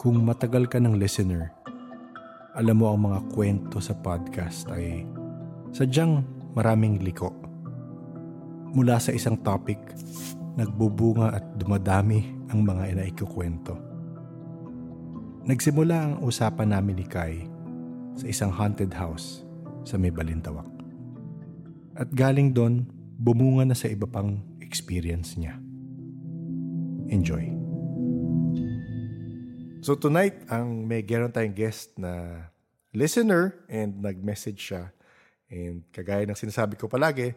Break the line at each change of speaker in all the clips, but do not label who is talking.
Kung matagal ka ng listener, alam mo ang mga kwento sa podcast ay sadyang maraming liko. Mula sa isang topic, nagbubunga at dumadami ang mga inaikukwento. Nagsimula ang usapan namin ni Kai sa isang haunted house sa may Balintawak. At galing doon, bumunga na sa iba pang experience niya. Enjoy. So tonight, ang may ganoon tayong guest na listener and nag-message siya. And kagaya ng sinasabi ko palagi,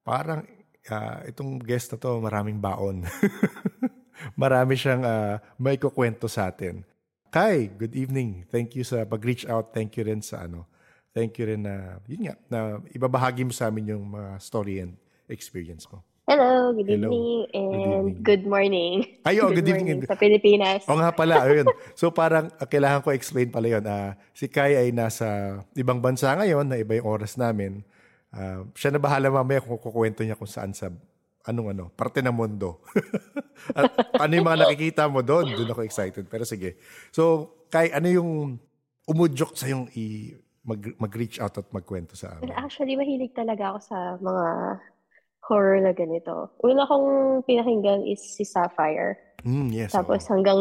parang uh, itong guest na to maraming baon. Marami siyang uh, may kukwento sa atin. Kai, good evening. Thank you sa pag-reach out. Thank you rin sa ano. Thank you rin na, yun nga, na ibabahagi mo sa amin yung mga story and experience mo.
Hello, good Hello. evening and good, evening. good morning.
Ay, oh, good, good evening.
Sa Pilipinas.
O nga pala, ayun. So parang uh, kailangan ko explain pala yun. Uh, si Kai ay nasa ibang bansa ngayon, na iba yung oras namin. Uh, siya na bahala mamaya kung kukwento niya kung saan sa anong ano, parte ng mundo. At ano yung mga nakikita mo doon? Doon ako excited. Pero sige. So, Kai, ano yung umudyok sa yung i mag, mag-reach out at magkwento sa amin?
Actually, mahilig talaga ako sa mga horror na ganito. Una kong pinakinggan is si Sapphire.
Mm, yes.
Tapos oh. hanggang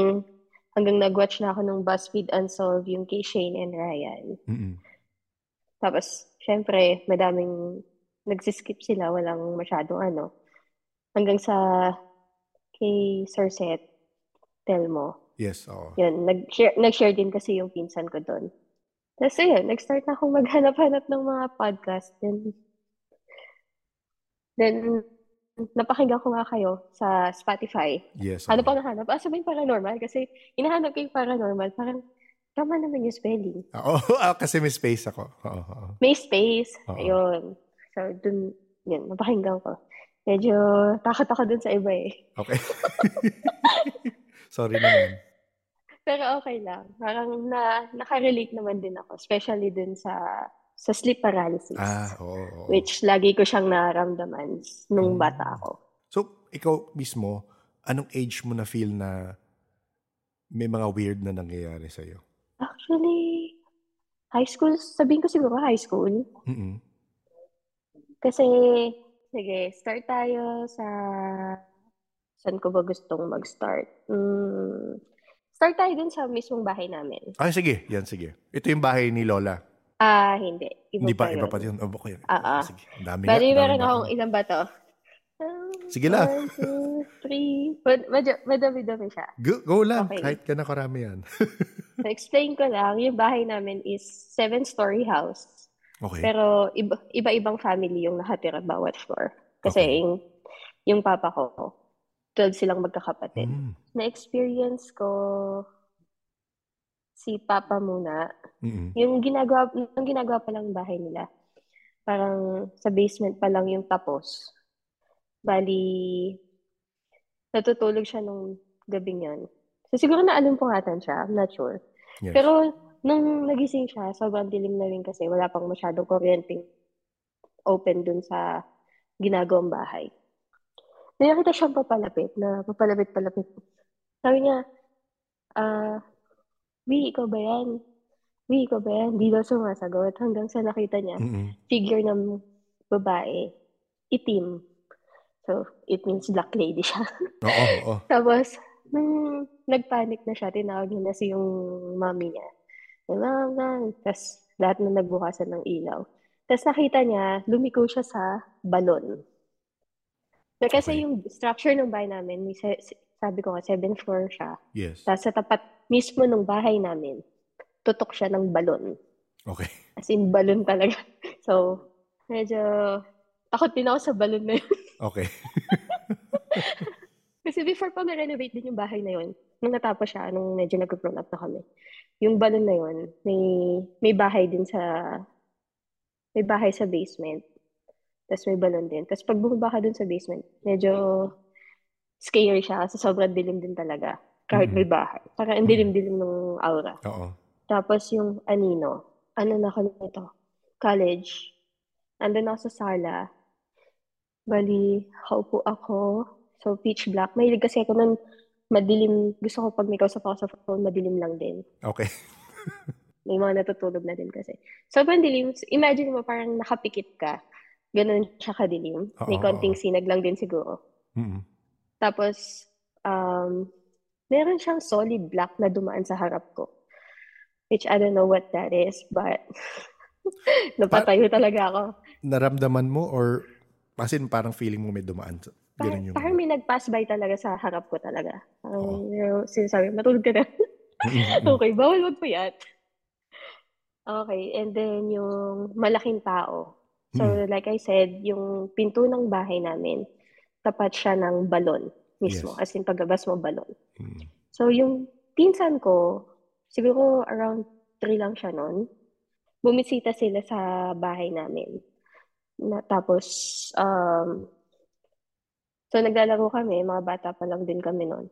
hanggang nag-watch na ako ng BuzzFeed Unsolved yung kay Shane and Ryan.
Mm-mm.
Tapos, syempre, madaming nagsiskip sila, walang masyadong ano. Hanggang sa kay Sir Seth Telmo.
Yes, oo.
Yun, nag-share, nag-share din kasi yung pinsan ko doon. Tapos yun, nag-start na akong maghanap-hanap ng mga podcast. Then, Then, napakinggan ko nga kayo sa Spotify.
Yes.
Ano pa nahanap? Ah, sabihin paranormal. Kasi hinahanap ko yung paranormal. Parang, tama naman yung spelling.
Oo, oh, kasi may space ako. Oo, oo.
May space. Oo. Ayun. So, dun, yun, napakinggan ko. Medyo takot ako dun sa iba eh.
Okay. Sorry naman.
Pero okay lang. Parang na, nakarelate naman din ako. Especially dun sa sa sleep paralysis.
Ah, oo. oo.
Which lagi ko siyang naramdaman nung hmm. bata ako.
So, ikaw mismo, anong age mo na feel na may mga weird na nangyayari sa'yo?
Actually, high school, sabihin ko siguro high school.
Mm-mm.
Kasi, sige, start tayo sa, saan ko ba gustong mag-start? Mm, start tayo dun sa mismong bahay namin.
Ah, sige. Yan, sige. Ito yung bahay ni Lola.
Ah, hindi. Iba
Hindi pa,
pa
iba pa yun. Oh, okay.
Ah, ah.
Sige, dami
Bali,
nga.
meron akong ilang ba to?
Sige lang.
One, two, three. Med- medyo, madami-dami siya.
Go, go lang. Okay. Kahit ka na karami yan.
so, explain ko lang. Yung bahay namin is seven-story house.
Okay.
Pero iba, iba-ibang family yung nakatira bawat floor. Kasi okay. yung, yung papa ko, 12 silang magkakapatid. Mm. Na-experience ko si Papa muna.
Mm-hmm.
Yung ginagawa, yung ginagawa pa lang bahay nila. Parang sa basement pa lang yung tapos. Bali, natutulog siya nung gabing yan. So siguro na alimpungatan siya, I'm not sure. Yes. Pero nung nagising siya, sobrang dilim na rin kasi wala pang masyadong kuryenteng open dun sa ginagawang bahay. Nakita siyang papalapit, na papalapit-palapit. Sabi niya, ah, uh, Wi, ikaw ba yan? Wi, ikaw ba yan? Di daw sumasagot hanggang sa nakita niya,
mm-hmm.
figure ng babae, itim. So, it means black lady siya.
Oo, oo.
Tapos, nung nagpanic na siya, tinawag niya na si yung mami niya. Ma'am, ma'am. Tapos, lahat na nagbukasan ng ilaw. Tapos nakita niya, lumiko siya sa balon. So, kasi okay. yung structure ng bahay namin, sabi ko nga, seventh floor siya.
Yes.
Tapos sa tapat mismo ng bahay namin, tutok siya ng balon.
Okay.
As in, balon talaga. So, medyo takot din ako sa balon na yun.
Okay.
Kasi before pa ma-renovate din yung bahay na yun, nung natapos siya, nung medyo nag-grown up na kami, yung balon na yun, may, may bahay din sa, may bahay sa basement. Tapos may balon din. Tapos pag bumaba ka dun sa basement, medyo scary siya kasi sobrang dilim din talaga. Kahit mm-hmm. may bahay. Parang ang dilim-dilim ng aura.
Oo.
Tapos yung anino, ano na ako nito? College. Andun ako sa sala. Bali, kaupo ako. So, pitch black. Mahilig kasi ako nun madilim, gusto ko pag may kausap ako sa phone, madilim lang din.
Okay.
may mga natutulog na din kasi. Sobrang dilim. Imagine mo, parang nakapikit ka. Ganun siya kadilim. May
Oo,
konting sinag lang din siguro.
Mm-mm.
Tapos, um, meron siyang solid black na dumaan sa harap ko. Which I don't know what that is, but napatayo talaga ako.
Naramdaman mo or as in parang feeling mo may dumaan?
Par-
yung...
Parang may nag-pass by talaga sa harap ko talaga.
Oo.
Parang yung sinasabi, matulog ka na. Okay, bawal magpuyat. Okay, and then yung malaking tao. So,
Mm.
like I said, yung pinto ng bahay namin, tapat siya ng balon mismo.
Yes.
As in, paglabas mo, balon.
Mm.
So, yung pinsan ko, siguro around 3 lang siya noon. Bumisita sila sa bahay namin. Na, tapos, um, so naglalaro kami, mga bata pa lang din kami noon.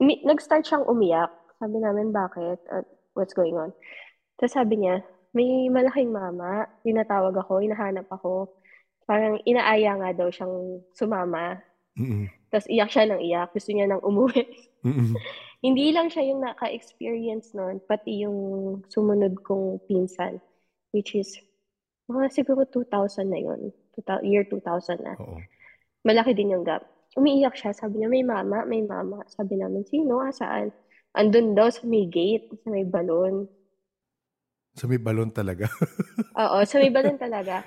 Umi- nag-start siyang umiyak. Sabi namin, bakit? At what's going on? Tapos sabi niya, may malaking mama, tinatawag ako, hinahanap ako. Parang inaaya nga daw siyang sumama.
Mm-mm.
Tapos iyak siya ng iyak. Gusto niya nang umuwi.
Mm-mm.
Hindi lang siya yung naka-experience noon, pati yung sumunod kong pinsan, which is mga siguro 2000 na yun. 2000, year 2000 na.
Oo.
Malaki din yung gap. Umiiyak siya. Sabi niya, may mama, may mama. Sabi namin, sino? Ah, saan? Andun daw sa may gate, sa may balon.
So may balon talaga.
Oo, sa may balon talaga.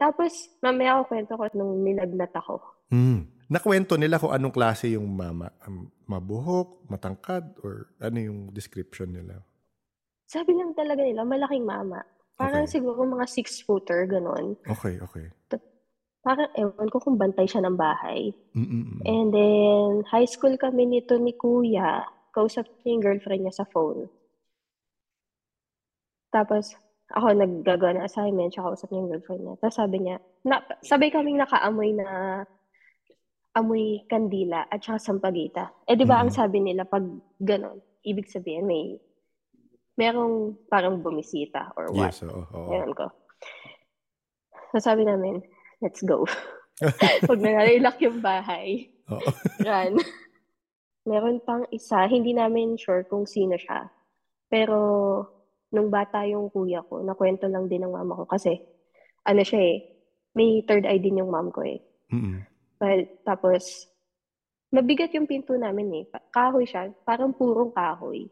Tapos, mamaya ako kwento ko nung nilagnat ako.
Mm. Nakwento nila kung anong klase yung mama. Um, mabuhok, matangkad, or ano yung description nila?
Sabi lang talaga nila, malaking mama. Parang
Okay.
siguro mga six-footer, ganon.
Okay, okay.
Parang ewan ko kung bantay siya ng bahay.
Mm-mm.
And then, high school kami nito ni Kuya. Kausap niya yung girlfriend niya sa phone. Tapos, ako naggagawa ng assignment, siya kausap niya yung girlfriend niya. Tapos sabi niya, na, sabay kaming nakaamoy na amoy kandila at saka sampagita. Eh, di ba ang
Mhm.
sabi nila pag ganon, ibig sabihin may merong parang bumisita or what.
Yes, oo. oo.
Ewan ko. So sabi namin, let's go. Pag nalilak yung bahay,
Oo.
run. Meron pang isa, hindi namin sure kung sino siya. Pero nung bata yung kuya ko, nakwento lang din ng mama ko kasi ano siya eh, may third eye din yung mom ko eh.
Mm-mm.
Well, tapos, mabigat yung pinto namin eh. Kahoy siya, parang purong kahoy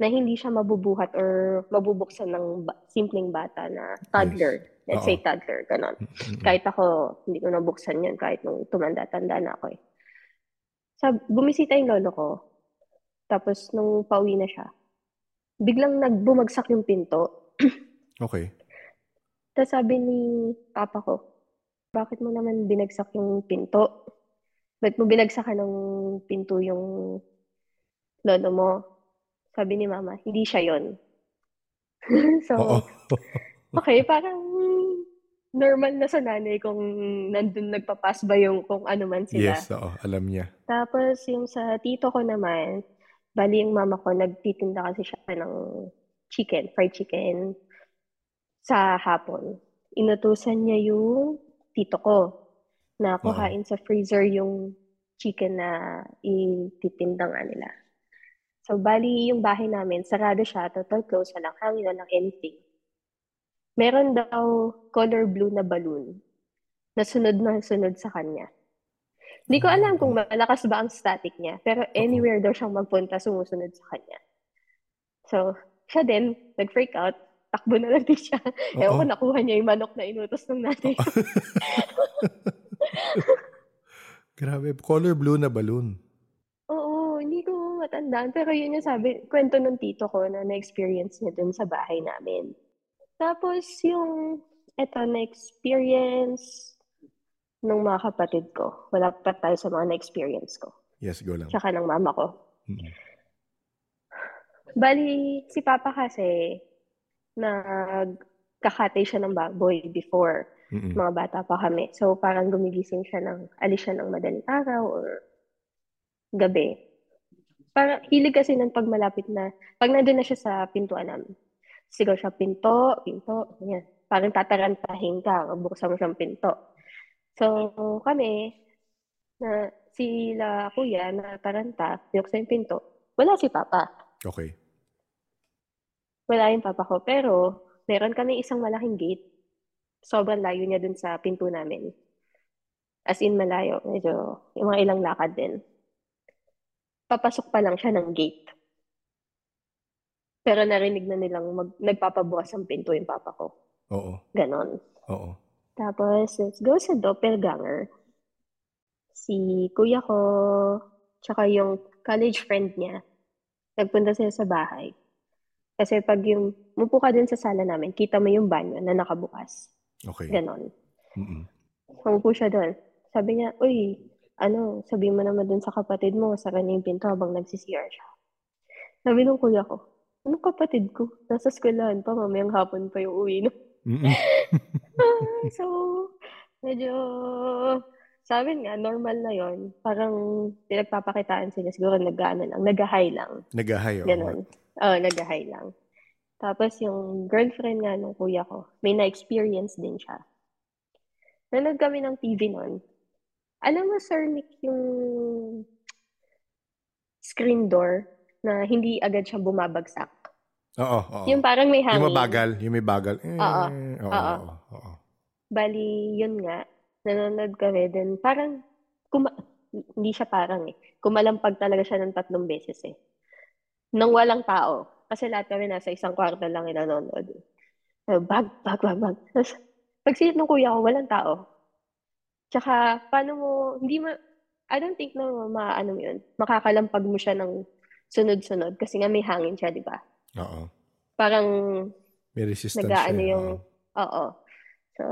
na hindi siya mabubuhat or mabubuksan ng ba- simpleng bata na toddler. Let's say
Oo.
toddler.
Mm-mm.
Kahit ako, hindi ko nabuksan yun kahit nung tumanda-tanda na ako eh. Sab bumisita yung lolo ko. Tapos, nung pauwi na siya, biglang nagbumagsak yung pinto.
Okay.
Tapos sabi ni papa ko, bakit mo naman binagsak yung pinto? Ba't mo binagsakan ng pinto yung lolo mo? Sabi ni mama, hindi siya yon. so, okay, parang normal na sa nanay kung nandun nagpapas ba yung kung ano man sila.
Yes, oo. Alam niya.
Tapos yung sa tito ko naman, bali yung mama ko, nagtitinda kasi siya ng chicken, fried chicken sa hapon. Inutusan niya yung tito ko na kuhain sa freezer yung chicken na ititinda nga nila. So, bali yung bahay namin, sarado siya, total close, walang hangin, walang anything. Meron daw color blue na balloon na sunod na sunod sa kanya. Hindi ko alam kung malakas ba ang static niya, pero anywhere daw siyang magpunta, sumusunod sa kanya. So, siya din, nag-freak out, takbo na lang din siya. Ewan ko,
Oo.
nakuha niya yung manok na inutos ng nanay.
Grabe. Color blue na balloon.
Oo, hindi ko matandaan. Pero yun yung sabi, kwento ng tito ko na na-experience niya dun sa bahay namin. Tapos yung, eto, na-experience nung mga kapatid ko. Wala pa tayo sa mga na-experience ko.
Yes, go lang.
Tsaka ng mama ko.
Mm.
Bali, si Papa kasi, nagkakatay siya ng baboy before.
Mm-mm.
Mga bata pa kami. So, parang gumigising siya ng, alis siya ng madaling araw or gabi. Parang hilig kasi ng pag malapit na, pag nandun na siya sa pintuan namin. Sigaw siya, pinto, pinto, ganyan. Parang tatarantahin ka, buksan mo siyang pinto. So, kami, na sila kuya na taranta, binuksan yung pinto, wala si papa.
Okay.
Wala yung papa ko. Pero, meron kami isang malaking gate. Sobrang layo niya dun sa pinto namin. As in, malayo. Medyo, yung mga ilang lakad din. Papasok pa lang siya ng gate. Pero narinig na nilang mag, nagpapabukas ang pinto yung papa ko.
Oo.
Ganon.
Oo.
Tapos, let's go sa doppelganger. Si kuya ko, tsaka yung college friend niya, nagpunta sila sa bahay. Kasi pag yung, mupo ka dun sa sala namin, kita mo yung banyo na nakabukas.
Okay.
Ganon.
Mm-mm.
Umupo siya doon. Sabi niya, uy, ano, sabi mo naman dun sa kapatid mo, sa kanya yung pinto habang nagsisiyar siya. Sabi nung kuya ko, anong kapatid ko? Nasa eskwelahan pa, mamayang hapon pa yung uwi. No?
Mm-mm.
so, medyo, sabi nga, normal na yon Parang pinagpapakitaan sila. Siguro nag-ano lang, nag-high lang.
Nagahay. oo.
Ganon. Oo, nag-high lang. Tapos yung girlfriend nga nung kuya ko, may na-experience din siya. Nanood kami ng TV noon. Alam mo, Sir Nick, yung screen door na hindi agad siya bumabagsak.
Oo, oo.
Yung parang may hangin.
Yung mabagal. Yung may bagal. Eh,
Oo.
Oo.
Oo.
oo, oo.
Bali, yun nga, nanonood kami. Then parang, kuma- hindi siya parang eh. Kumalampag talaga siya ng tatlong beses eh. Nang walang tao. Kasi lahat kami nasa isang kwarto lang yung nanonood. So, bag, bag, bag, bag. Tapos, pag silip ng kuya ko, walang tao. Tsaka, paano mo, hindi mo, I don't think na maano mo yun. Makakalampag mo siya ng sunod-sunod kasi nga may hangin siya, di ba?
Oo.
Parang
May resistance
nag-aano
siya.
yung,
oo.
oo. So,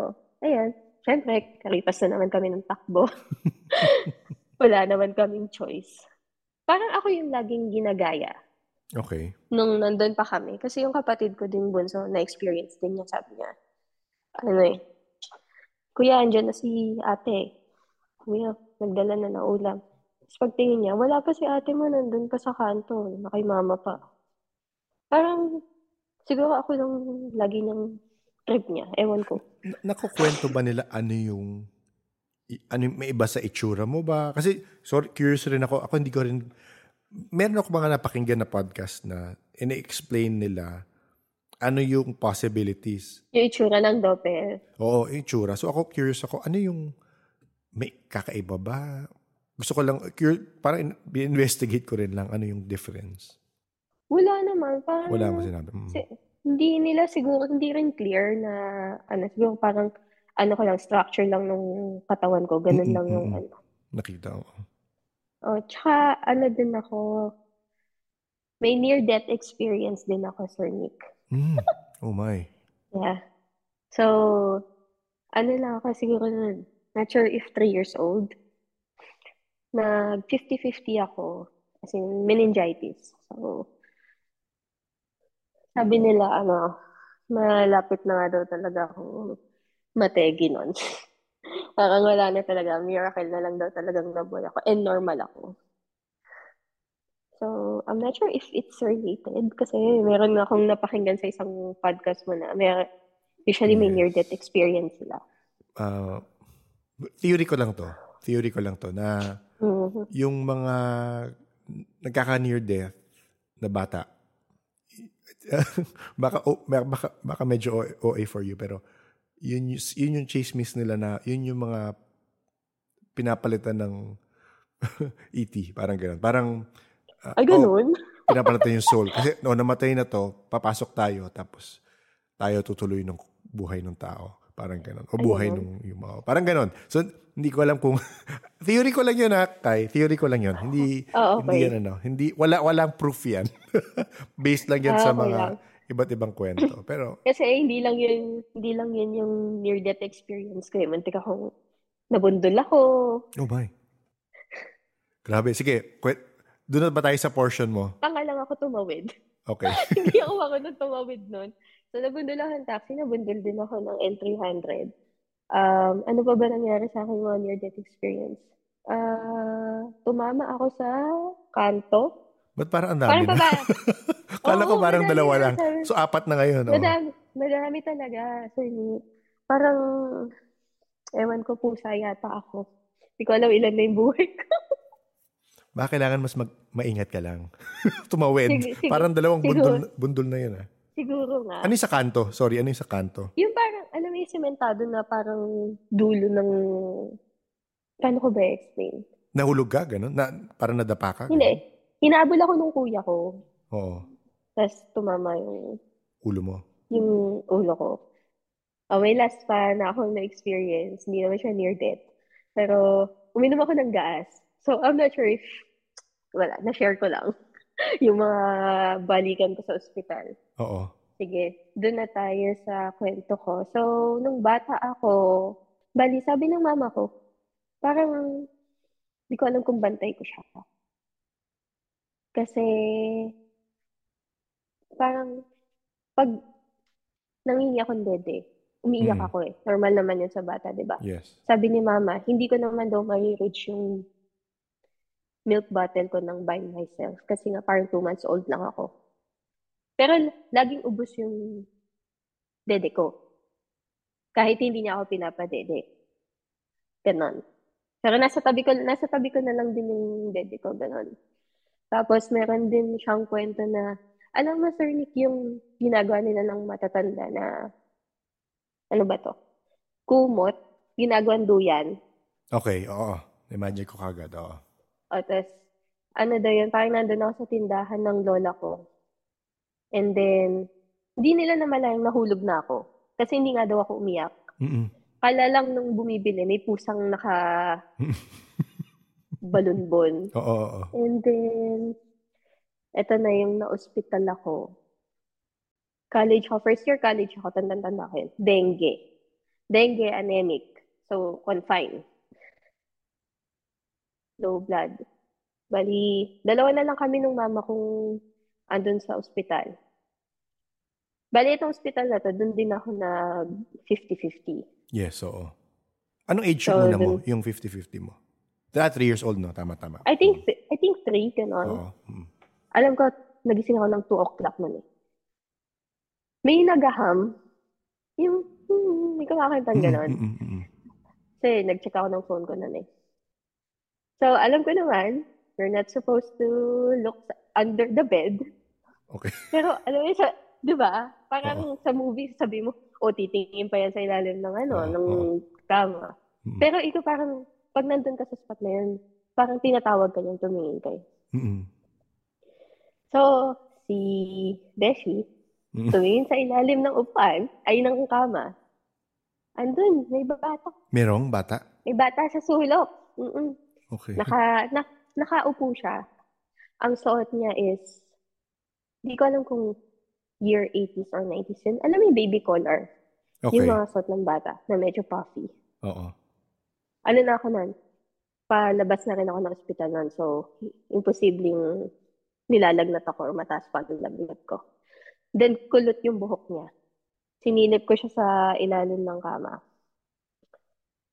ayan. Siyempre, karipas na naman kami ng takbo. Wala naman kaming choice. Parang ako yung laging ginagaya
Okay.
nung nandun pa kami. Kasi yung kapatid ko din bunso, na-experience din niya, sabi niya. Ano eh, Kuya, andyan na si ate. Kuya, nagdala na ng ulam. Tapos pagtingin niya, wala pa si ate mo, nandun pa sa kanto, na kay mama pa. Parang, siguro ako lang lagi ng trip niya. Ewan ko.
Na- nakukwento ba nila ano yung ano may iba sa itsura mo ba? Kasi sorry, curious rin ako. Ako hindi ko rin meron ako mga napakinggan na podcast na ina-explain nila ano yung possibilities.
Yung itsura ng doppel.
Oo, yung itsura. So ako curious ako, ano yung may kakaiba ba? Gusto ko lang, cur- parang in- investigate ko rin lang ano yung difference.
Wala naman. Parang,
Wala mo sinabi. Mm.
Si- hindi nila siguro, hindi rin clear na, ano, siguro parang, ano ko lang, structure lang nung katawan ko. Ganun
Mm-mm,
lang yung, ano.
Nakita ko.
Oh, tsaka, ano din ako, may near-death experience din ako, Sir Nick.
Mm. Oh my.
Yeah. So, ano lang ako siguro nun, not sure if three years old. Nag 50-50 ako, as in meningitis. So, sabi nila, ano, malapit na nga daw talaga akong mategi nun. Parang wala na talaga, miracle na lang daw talagang nabuhay ako, and normal ako. So, I'm not sure if it's related kasi meron na akong napakinggan sa isang podcast mo na may, usually may near-death experience sila.
Uh, theory ko lang to. Theory ko lang to na
Mhm.
yung mga nagkaka-near death na bata, baka, o- baka, baka medyo OA for you, pero yun, yung- yun yung chismis nila na yun yung mga pinapalitan ng ET, parang ganun. Parang, ah,
Ay,
oh,
ganun?
pinapalitan yung soul. Kasi no, namatay na to, papasok tayo, tapos tayo tutuloy ng buhay ng tao. Parang ganun. O
Ay,
buhay ng yung mga... Parang ganun. So, hindi ko alam kung... theory ko lang yun, ha, Kai. Theory ko lang yun. Hindi, hindi
okay.
yan, ano. Hindi, wala, walang proof yan. Based lang yan
Ah,
sa
okay
mga
lang.
Iba't ibang kwento. Pero,
Kasi hindi lang yun, hindi lang yun yung near-death experience ko. Eh. Muntik akong nabundol ako.
oh my. Grabe. Sige, kwe- doon na ba tayo sa portion mo?
Tanga lang ako tumawid.
Okay.
hindi ako marunong tumawid nun. So, nabundol ako ng taxi. Nabundol din ako ng N300. Um, ano pa ba nangyari sa akin mga near-death experience? Ah, tumama ako sa kanto.
Ba't parang ang
Parang
dami na?
baba.
Kala ko
Oo,
parang
madami
dalawa
na.
lang. So, apat na ngayon. Oh.
Madami, madami talaga. So, parang, ewan ko pusa yata ako. Hindi ko alam ilan na yung buhay ko.
baka kailangan mas mag, maingat ka lang. Tumawid.
Sig- sig-
parang dalawang
siguro.
bundol, bundol na yun ah.
Siguro nga.
Ano yung sa kanto? Sorry, ano yung sa kanto?
Yung parang, alam mo yung sementado na parang dulo ng... Paano ko ba explain?
Nahulog ka, gano'n? Na, parang nadapa ka?
Hindi. Hinabol ako nung kuya ko.
Oo.
Tapos tumama yung,
Ulo mo.
yung ulo ko. Oh, may last pa na ako na-experience. Hindi naman siya near death. Pero uminom ako ng gas. So, I'm not sure if... Wala, na-share ko lang. yung mga balikan ko sa ospital.
Oo.
Sige, doon na tayo sa kwento ko. So, nung bata ako, bali, sabi ng mama ko, parang, di ko alam kung bantay ko siya. Kasi, parang, pag nangingi akong dede, umiiyak
Mm.
ako eh. Normal naman yun sa bata, di ba?
Yes.
Sabi ni mama, hindi ko naman daw ma-reach yung milk bottle ko ng by myself. Kasi nga parang two months old lang ako. Pero laging ubos yung dede ko. Kahit hindi niya ako pinapadede. Ganon. Pero nasa tabi ko, nasa tabi ko na lang din yung dede ko, ganon. Tapos meron din siyang kwento na, alam mo, Sir Nick, yung ginagawa nila ng matatanda na, ano ba to? Kumot, ginagawang duyan.
Okay, oo. Imagine ko kagad, oo.
O, tapos, ano daw yun, parang nandun ako sa tindahan ng lola ko. And then, hindi nila namalayang nahulog na ako. Kasi hindi nga daw ako umiyak.
Mm-mm.
Kala lang nung bumibili, may pusang naka balunbon.
Oo, oo.
And then, eto na yung na-hospital ako. College ako, first year college ako, tanda-tanda ko yun. Dengue. Dengue, anemic. So, confined. Low blood. Bali, dalawa na lang kami nung mama kong andun sa ospital. Bali, itong ospital na to, dun din ako na 50-50.
Yes, oo. Anong age
So,
muna mo,
dun-
yung 50-50 mo? Tara, 3 years old, no? Tama, tama.
I think, I think three, ganon.
Oo. Mm.
Alam ko, nagising ako ng 2 o'clock nun eh. May nagaham. Yung, hmm, may kumakantang ganon.
Mm, mm, mm, mm.
Kasi nag-check ako ng phone ko nun eh. So, alam ko naman, you're not supposed to look under the bed.
Okay.
Pero, alam mo, sa, di ba? Parang sa movie, sabi mo, o titingin pa yan sa ilalim ng ano,
Oo,
ng
oo.
kama.
Mm.
Pero ito parang, pag nandun ka sa spot na yun, parang tinatawag ka niyang tumingin kayo.
Mm-mm.
So, si Beshi,
Mm.
tumingin sa ilalim ng upuan, ay ng kama. Andun, may bata.
Merong bata?
May bata sa sulok. Mm-mm.
Okay.
Naka, na, nakaupo siya. Ang suot niya is, di ko alam kung year 80s or 90s yun. Alam mo yung baby collar?
Okay.
Yung mga suot ng bata na medyo puffy.
Oo.
Ano na ako nun? Palabas na rin ako ng ospital nun. So, imposibleng nilalagnat ako or mataas pa ang lagnat ko. Then, kulot yung buhok niya. Sinilip ko siya sa ilalim ng kama.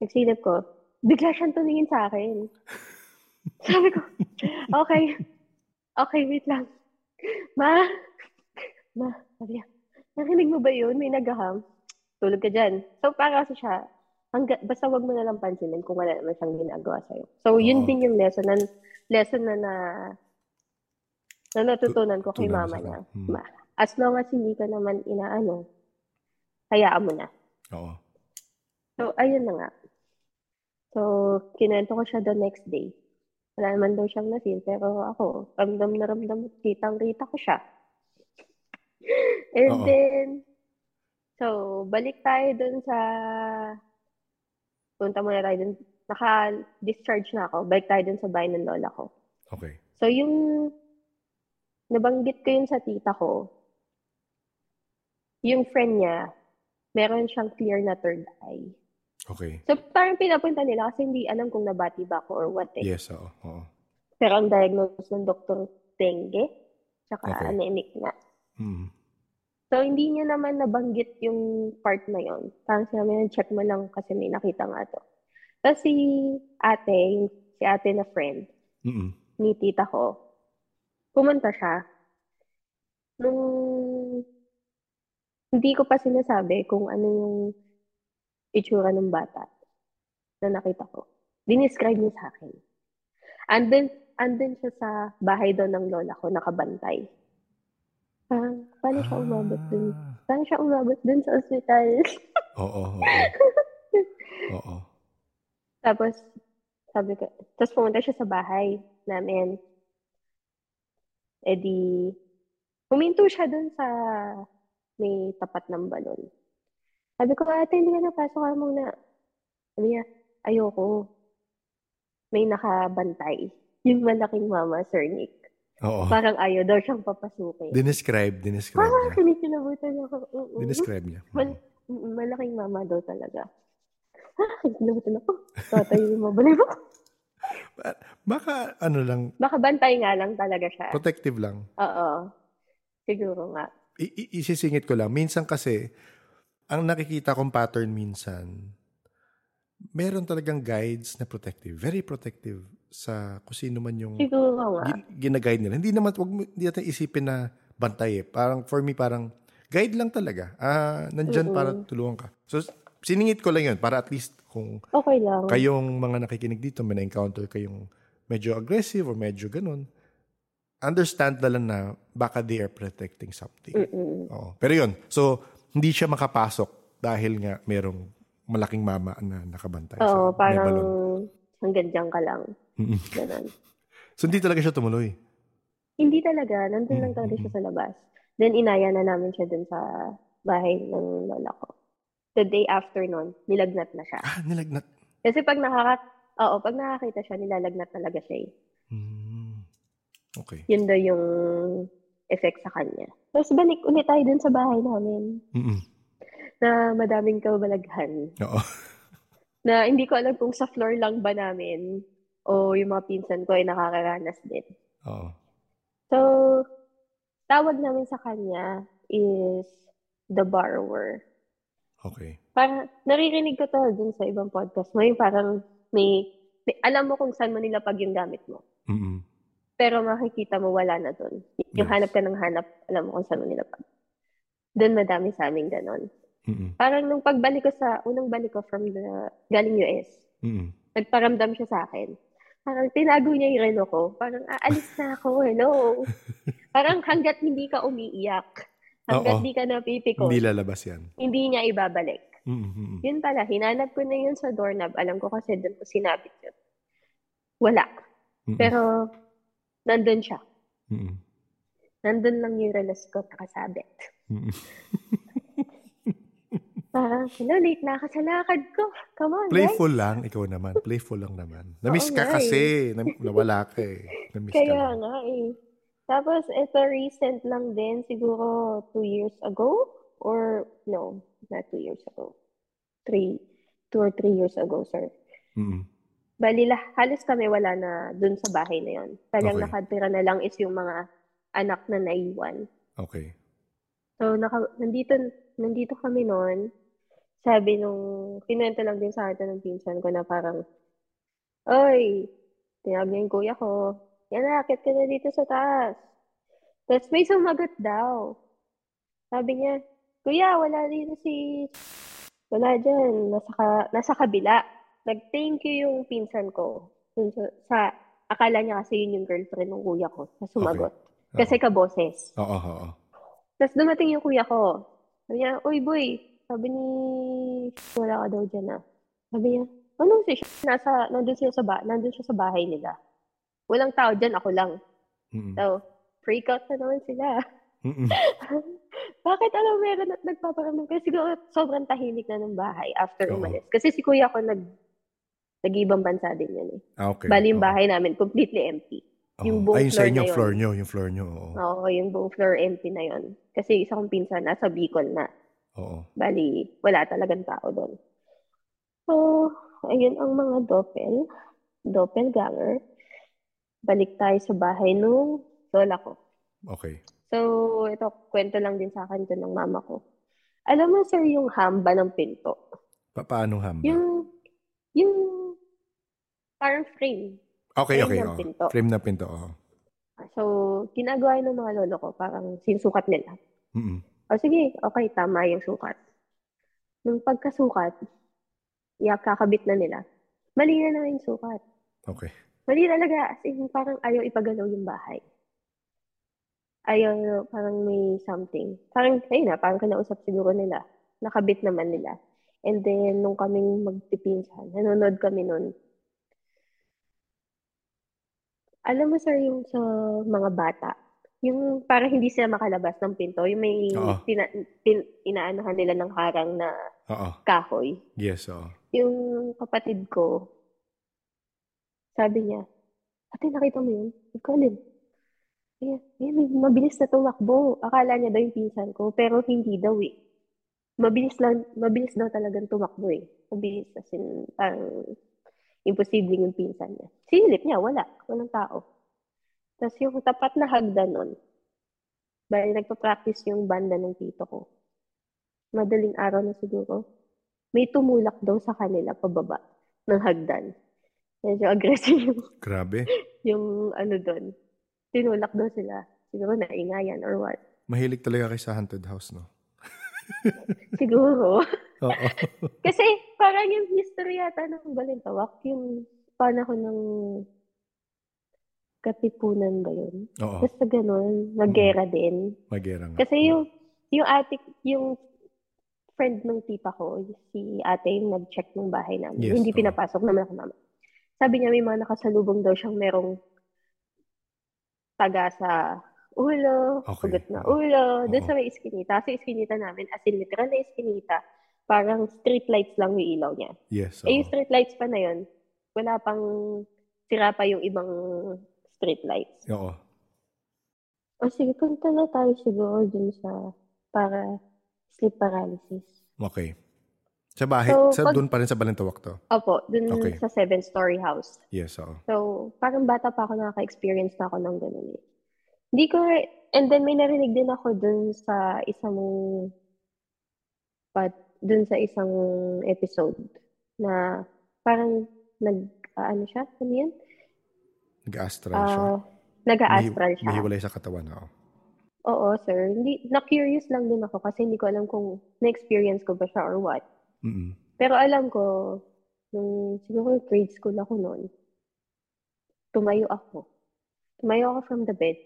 Nagsilip ko, bigla siyang tumingin sa akin. Sabi ko, okay, okay, wait lang. Ma, ma, sabi niya, narinig mo ba yun? May nagaham. Tulog ka dyan. So, para kasi siya, hangga, basta wag mo na lang pansinin kung wala naman siyang ginagawa sa'yo. So, yun
Oo.
din yung lesson na, lesson na na, na natutunan ko kay mama na.
Hmm.
as long as hindi ka naman inaano, hayaan mo na.
Oo.
So, ayun na nga. So, kinento ko siya the next day. Wala naman daw siyang na-feel, pero ako, ramdam na ramdam, kitang-kita ko siya. And
Oo.
then, so, balik tayo dun sa, punta muna tayo dun, naka-discharge na ako, balik tayo dun sa bahay ng lola ko.
Okay.
So, yung, nabanggit ko yun sa tita ko, yung friend niya, meron siyang clear na third eye.
Okay.
So, parang pinapunta nila kasi hindi alam kung nabati ba ako or what eh.
Yes, oo. oo.
Pero ang diagnosis ng doktor, dengue, tsaka
Okay.
anemic na.
Mm.
So, hindi niya naman nabanggit yung part na yon. Parang sinabi niya, check mo lang kasi may nakita nga to. Tapos si ate, yung, si ate na friend,
Mm-mm.
ni tita ko, pumunta siya. Nung hindi ko pa sinasabi kung ano yung itsura ng bata na nakita ko. Dinescribe niya sa akin. And then, andun siya sa bahay daw ng lola ko, nakabantay. Parang, paano siya umabot dun?
Ah.
Paano siya umabot dun sa ospital?
Oo, oo. Oo.
Tapos, sabi ko, tapos pumunta siya sa bahay namin. E di, huminto siya dun sa may tapat ng balon. Sabi ko, ate, hindi ka na, pasok ka muna. Sabi niya, ayoko. May nakabantay. Yung malaking mama, Sir Nick.
Oo.
Parang ayaw daw siyang papasukin.
Dinescribe, dinescribe
Ah,
niya.
kinikilabutan ako. Oo.
Dinescribe niya.
Mal- malaking mama daw talaga. Ah, kinikilabutan ako. Tatay yung mabalay mo.
Baka ano lang,
Baka bantay nga lang talaga siya.
protective lang.
Oo. Siguro nga.
I- isisingit ko lang. Minsan kasi, ang nakikita kong pattern minsan, meron talagang guides na protective. Very protective sa kung sino man yung
Siguro
gin- gina-guide nila. Hindi naman, wag hindi natin isipin na bantay eh. Parang, for me, parang, guide lang talaga. Ah, nandyan
Mm-mm.
para tulungan ka. So, siningit ko lang yun para at least kung
Okay lang.
kayong mga nakikinig dito, may na-encounter kayong medyo aggressive or medyo ganun, understand na lang na baka they are protecting something.
Mm-mm.
Oo. Pero yun, so, hindi siya makapasok dahil nga merong malaking mama na nakabantay
Oo,
sa
parang hanggang dyan ka lang. Ganon.
So, hindi talaga siya tumuloy.
Hindi talaga. Nandun lang
Mm,
talaga
mm,
siya sa labas. Then, inaya na namin siya dun sa bahay ng lola ko. The day after nun, nilagnat na siya.
Ah, nilagnat.
Kasi pag nakaka... Oo, pag nakakita siya, nilalagnat talaga siya eh.
Hmm. Okay.
Yun daw yung effect sa kanya. Tapos balik ulit tayo dun sa bahay namin
Mm-mm.
Na madaming kabalaghan.
Oo.
Na hindi ko alam kung sa floor lang ba namin o yung mga pinsan ko ay nakakaranas din.
Oo.
So, tawag namin sa kanya is the borrower.
Okay.
Parang naririnig ko to dun sa ibang podcast mo. Yung parang may, may- alam mo kung saan mo nilapag yung gamit mo.
Mm-mm.
Pero makikita mo wala na dun. Yung
Yes.
hanap ka ng hanap, alam mo kung saan mo nilapag. Doon madami sa amin ganon.
Mm-mm.
Parang nung pagbalik ko sa, unang balik ko from the, galing US,
Mm-mm.
nagparamdam siya sa akin. Parang tinago niya yung relo ko. Parang aalis na ako, hello. Parang hanggat hindi ka umiiyak, hanggat hindi ka napipikon,
Hindi
hindi,
lalabas yan.
niya ibabalik.
Mm-mm.
Yun pala, hinanap ko na yun sa doorknob. Alam ko kasi doon ko sinabit yun. Wala.
Mm-mm.
Pero, nandun siya.
Mm-mm.
Nandun lang yung relos ko nakasabit.
Mm-mm.
Parang, hello, late na ako sa lakad ko. Come on, guys.
Playful lang, ikaw naman. Playful lang naman. Namiss
Oo
ka
nga
kasi. Nam- nawala ka eh. Namiss ka
Kaya
lang.
nga eh. Tapos, ito recent lang din, siguro two years ago, or no, not two years ago. Three, two or three years ago, sir.
Mm-mm.
Bali, lah- halos kami wala na dun sa bahay na yon. Talagang
Okay.
nakatira na lang is yung mga anak na naiwan.
Okay.
So, naka, nandito, nandito kami noon. Sabi nung, kinuwento lang din sa atin ng pinsan ko na parang, Oy, niya yung kuya ko. Yan na, akit ka na dito sa taas. Tapos may sumagot daw. Sabi niya, Kuya, wala dito si... Wala dyan. Nasa, ka, nasa kabila. Nag-thank you yung pinsan ko. Sa, sa, akala niya kasi yun yung girlfriend ng kuya ko na sumagot.
Oo.
Kasi kaboses.
Oo, oo, oo.
Tapos dumating yung kuya ko. Sabi niya, Uy, boy. Sabi ni... Wala ka daw dyan ah. Sabi niya, ano si Nasa, nandun siya sa, ba nandun siya sa bahay nila. Walang tao dyan, ako lang.
Mm-mm.
So, freak out na naman sila. Bakit alam meron at nagpaparamdam? Kasi siguro sobrang tahimik na ng bahay after
Oo.
umalis. Kasi si kuya ko nag nag-ibang bansa din yun eh.
Ah, okay.
Bali yung
Oo.
bahay namin, completely empty.
Oo.
yung buong
Ayun sa
floor
inyo,
na yun.
floor nyo. Yung floor nyo, oo.
Oo, yung buong floor empty na yon. Kasi isa kong pinsan nasa Bicol na.
Oo.
Bali, wala talagang tao doon. So, ayun ang mga doppel, doppelganger. Balik tayo sa bahay nung lola ko.
Okay.
So, ito, kwento lang din sa akin to ng mama ko. Alam mo, sir, yung hamba ng pinto.
Pa paanong hamba?
Yung, yung, parang frame.
okay,
frame
okay.
ng
oo.
pinto.
Frame na pinto, oo.
So, ginagawa ng mga lolo ko, parang sinusukat nila.
Mm-mm.
O sige, okay, tama yung sukat. Nung pagkasukat, yeah, kakabit na nila. Mali na na yung sukat.
Okay.
Mali talaga. As in, parang ayaw ipagalaw yung bahay. Ayaw, parang may something. Parang, ayun na, parang kinausap siguro nila. Nakabit naman nila. And then, nung kaming magpipinsan, nanonood kami nun. Alam mo, sir, yung sa mga bata, yung parang hindi sila makalabas ng pinto, yung may
Oo.
tina, pin, inaanohan nila ng harang na
Oo.
kahoy.
Yes, oo.
Yung kapatid ko, sabi niya, ate, nakita mo yun? Alin? Ayan, ayan, may mabilis na tumakbo. Akala niya daw yung pinsan ko, pero hindi daw eh. Mabilis lang, mabilis daw talagang tumakbo eh. Mabilis, as in, parang imposible yung pinsan niya. Sinilip niya, wala. Walang tao. Tapos yung tapat na hagdan nun, bali nagpa-practice yung banda ng tito ko. Madaling araw na siguro. May tumulak daw sa kanila pababa ng hagdan. Medyo aggressive yung,
Grabe.
yung ano doon. Tinulak daw sila. Siguro naingayan or what.
Mahilig talaga kay sa haunted house, no?
Siguro.
Oo.
Kasi parang yung history yata ng Balintawak, yung panahon ng Katipunan ba yun?
Oo.
Basta ganun, nagera din.
Magera nga.
Kasi yung, yung ate, yung friend ng tita ko, si ate, yung nag-check ng bahay namin.
Yes,
hindi
oo.
pinapasok naman ako mama. Sabi niya may mga nakasalubong daw siyang merong taga sa ulo,
Okay,
ugat na ulo, doon
Oo.
sa may iskinita. Sa iskinita namin, as in literal na iskinita, parang street lights lang yung ilaw niya.
Yes,
Eh, yung street lights pa na yun, wala pang sira pa yung ibang street lights.
Oo.
O sige, punta na tayo siguro dun sa para sleep paralysis.
Okay. Sa bahay,
So,
sa
pag-
doon pa rin sa Balintawak to.
Opo, dun
Okay.
sa seven-story house.
Yes, oo.
So, parang bata pa ako nakaka-experience na ako ng ganun eh. Hindi ko, and then may narinig din ako dun sa isang, but dun sa isang episode na parang nag, ah, ano siya, ano yun?
Nag-astral siya.
Ah, nag-astral siya.
Mahiwalay sa katawan, oo.
Oo, sir. Hindi, na-curious lang din ako kasi hindi ko alam kung na-experience ko ba siya or what.
Mm-mm.
Pero alam ko, nung siguro grade school ako noon, tumayo ako. Tumayo ako from the bed.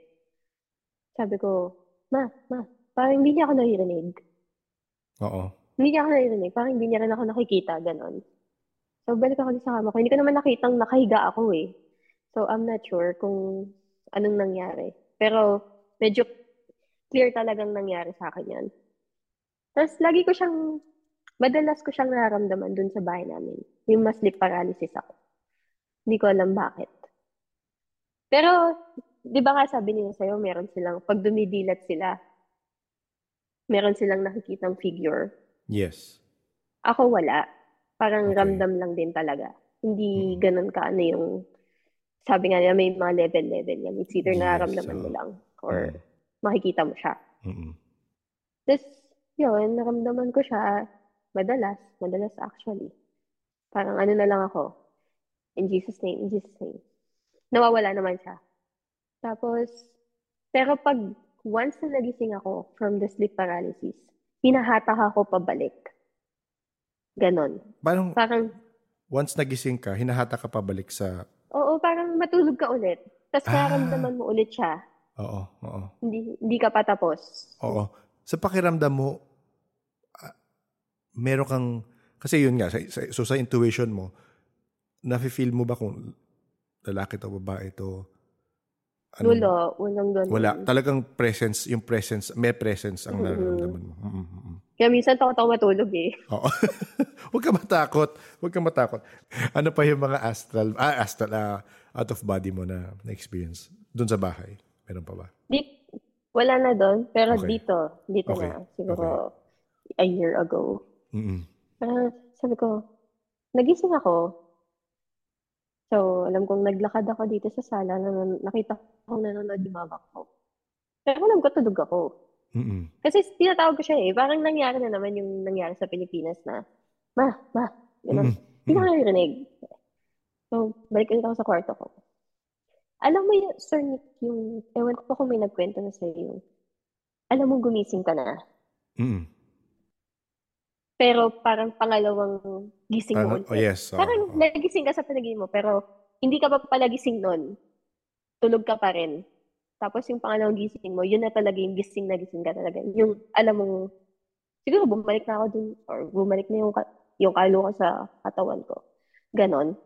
Sabi ko, ma, ma, parang hindi niya ako naririnig.
Oo.
Hindi niya ako naririnig. Parang hindi niya rin ako nakikita, ganon. So, balik ako sa kama ko. Hindi ko naman nakitang nakahiga ako eh. So, I'm not sure kung anong nangyari. Pero, medyo clear talagang nangyari sa akin yan. Tapos, lagi ko siyang, madalas ko siyang nararamdaman dun sa bahay namin. Yung mas sleep paralysis ako. Hindi ko alam bakit. Pero, di ba nga sabi nila sa'yo, meron silang, pag dumidilat sila, meron silang nakikitang figure.
Yes.
Ako wala. Parang
Okay.
ramdam lang din talaga. Hindi
Mm.
ganun ka ano yung sabi nga nila may mga level-level yan. It's either
Yes,
nararamdaman mo
oo.
lang or
Mm.
makikita mo siya.
Mm-mm.
Tapos, yun, naramdaman ko siya madalas, madalas actually. Parang ano na lang ako, in Jesus name, in Jesus name. Nawawala naman siya. Tapos, pero pag once na nagising ako from the sleep paralysis, hinahatak ako pabalik. Ganon.
Parang
Parang
once nagising ka, hinahata ka pabalik sa...
Oo, parang matulog ka ulit. Tapos
Ah.
nararamdaman mo ulit siya.
Oo, oo.
Hindi, hindi ka pa tapos.
Oo. Sa pakiramdam mo, ah, meron kang... Kasi yun nga, sa, sa- so sa intuition mo, nafe-feel mo ba kung lalaki to, babae to? Ano-
Wala, walang ganun.
Wala. Talagang presence, yung presence, may presence ang nararamdaman mo. Mm, mm, mm.
Kaya minsan takot ako matulog eh.
Oo. Huwag ka matakot. Huwag ka matakot. Ano pa yung mga astral, ah, astral, ah, out of body mo na na-experience? Doon sa bahay. Meron pa ba?
Di, wala na doon, pero
Okay.
dito, dito
Okay.
na. Siguro a year ago.
Mm-mm.
Ah, sabi ko, nagising ako. So, alam kong naglakad ako dito sa sala, na nakita ko nanonood yung mama ko. Pero alam ko, tulog ako.
Mm-mm.
Kasi tinatawag ko siya eh. Parang nangyari na naman yung nangyari sa Pilipinas na, ma, ma, gano'n. Hindi ko naririnig. So, balik ulit ako sa kwarto ko. Alam mo yung, Sir Nick, yung, ewan ko kung may nagkwento na sa'yo yung, alam mo gumising ka na.
Mm-mm.
Pero parang pangalawang gising mo ulit.
oh yes. oo,
Parang
oo.
nagising ka sa panaginip mo, pero hindi ka pa palagising nun. Tulog ka pa rin. Tapos yung pangalawang gising mo, yun na talaga yung gising na gising ka talaga. Yung alam mo, siguro bumalik na ako dun or bumalik na yung, yung kalo ko sa katawan ko. Ganon.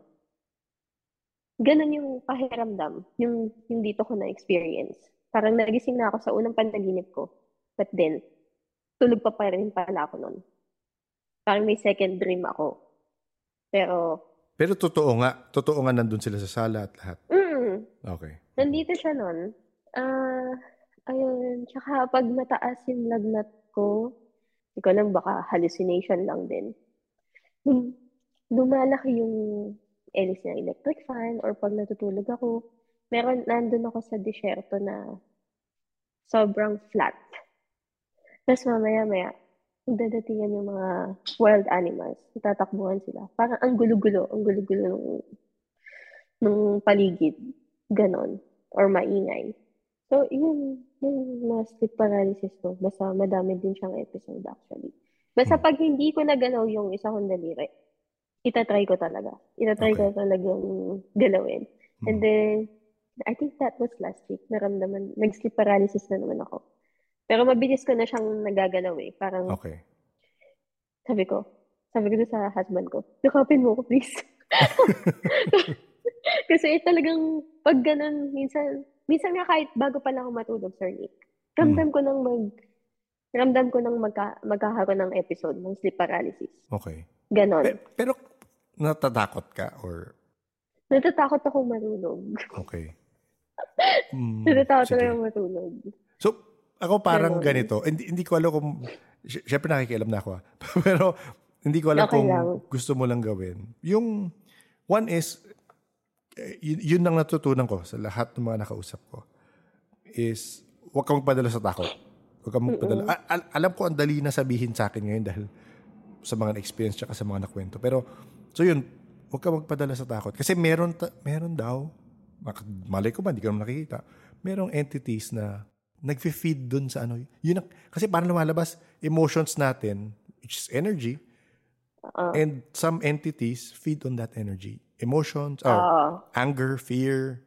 Ganon yung pahiramdam, yung, yung dito ko na-experience. Parang nagising na ako sa unang panaginip ko. But then, tulog pa pa rin pala ako nun. Parang may second dream ako. Pero...
Pero totoo nga. Totoo nga nandun sila sa sala at lahat.
Mm,
Okay.
nandito siya nun. Ah, ayun. Tsaka pag mataas yung lagnat ko, hindi ko alam, baka hallucination lang din. Lum- lumalaki yung elis ng electric fan or pag natutulog ako, meron, nandun ako sa disyerto na sobrang flat. Tapos mamaya-maya, dadatingan yung mga wild animals. Tatakbuhan sila. Parang ang gulo-gulo, ang gulo-gulo nung, nung paligid. Ganon. Or maingay. So, yun, yung mga sleep paralysis ko. Basta madami din siyang episode actually. Basta pag hindi ko nagalaw yung isa kong daliri, itatry ko talaga. Itatry
Okay.
ko talagang galawin.
Hmm.
And then, I think that was last week. Naramdaman, nag-sleep paralysis na naman ako. Pero mabilis ko na siyang nagagalaw eh. Parang,
Okay.
sabi ko, sabi ko sa husband ko, yakapin mo ko please. Kasi talagang pag ganun, minsan, minsan nga kahit bago pa lang ako matulog, Sir Nick, ramdam ko nang mag, ramdam ko nang magka, magkakaroon ng episode ng sleep paralysis.
Okay.
Ganon.
Pe- Pero, natatakot ka or
Natatakot ako matulog.
okay. Mm,
Natatakot
sige.
talaga matulog.
So, ako parang
Ganon.
ganito. Hindi, hindi ko alam kung... sy- Siyempre nakikialam na ako. ah. Pero hindi ko alam
Okay
kung
lang.
gusto mo lang gawin. Yung one is, yun, yun ang natutunan ko sa lahat ng mga nakausap ko is huwag kang magpadala sa takot. Huwag kang magpadala. A- al- alam ko ang dali na sabihin sa akin ngayon dahil sa mga na-experience tsaka sa mga nakwento. Pero, so yun, huwag kang magpadala sa takot. Kasi meron, ta- meron daw, malay ko ba, hindi ko naman nakikita, merong entities na nagfe-feed dun sa ano. Yun ang, kasi parang lumalabas, emotions natin, which is energy,
Oo.
and some entities feed on that energy. Emotions, or
Oo.
anger, fear,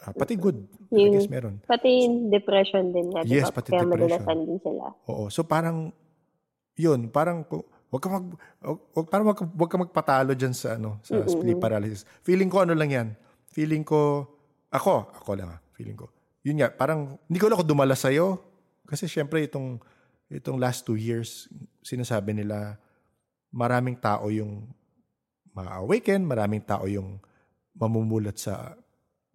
ah, pati good. I
Yung-
guess meron.
Pati yung depression din nga,
Yes,
diba?
pati
Kaya
depression.
madalasan din sila.
Oo. So parang yun, parang kung- wag ka mag wag, wag, parang wag, ka- wag ka magpatalo diyan sa ano, sa sleep paralysis. Feeling ko ano lang 'yan. Feeling ko ako, ako lang ah, feeling ko. Yun nga, parang hindi ko lang ako dumala sa kasi syempre itong itong last two years sinasabi nila maraming tao yung ma-awaken, maraming tao yung mamumulat sa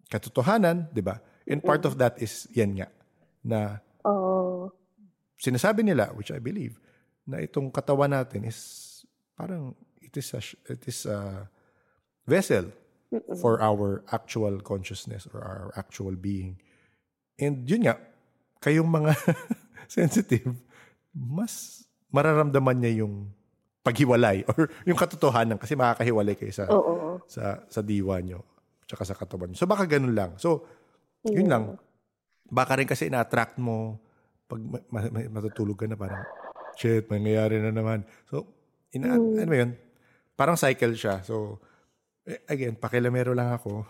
katotohanan, 'di ba? And part of that is yan nga na
Oo.
sinasabi nila, which I believe, na itong katawan natin is parang it is a, it is a vessel for our actual consciousness or our actual being. And yun nga, kayong mga sensitive, mas mararamdaman niya yung paghiwalay or yung katotohanan kasi makakahiwalay kayo sa
Oo.
sa sa diwa nyo tsaka sa katawan nyo. So baka ganun lang. So yun lang. Baka rin kasi na-attract mo pag ma- ma- ma- matutulog ka na parang shit, mangyayari na naman. So ina ano ba yun? Parang cycle siya. So eh, again, pakilamero lang ako.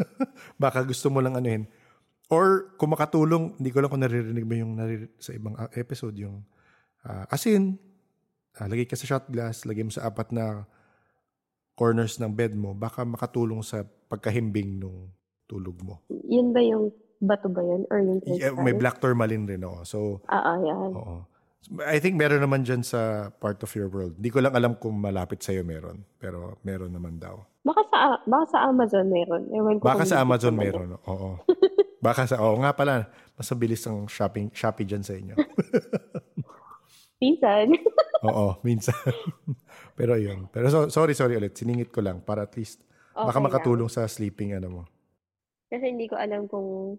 baka gusto mo lang anuhin. Or kung makatulong, hindi ko lang kung naririnig mo yung naririnig sa ibang ah, episode yung ah, asin, ah, lagay ka sa shot glass, lagay mo sa apat na corners ng bed mo, baka makatulong sa pagkahimbing nung tulog mo.
Yun ba yung bato ba yun? Or yung
Yeah, may black tourmaline rin, oo. So,
Ah, ah, yan.
oo. I think meron naman dyan sa part of your world. Hindi ko lang alam kung malapit sa'yo meron. Pero meron naman daw.
Baka sa, baka sa Amazon meron. Ewan ko
Baka sa Amazon meron. Oo. Baka sa, oo nga pala. Mas mabilis ang shopping, Shopee dyan sa inyo.
Minsan.
oo, minsan. pero yun. Pero so, sorry, sorry ulit. Siningit ko lang para at least baka
Okay
makatulong sa sleeping ano mo.
Kasi hindi ko alam kung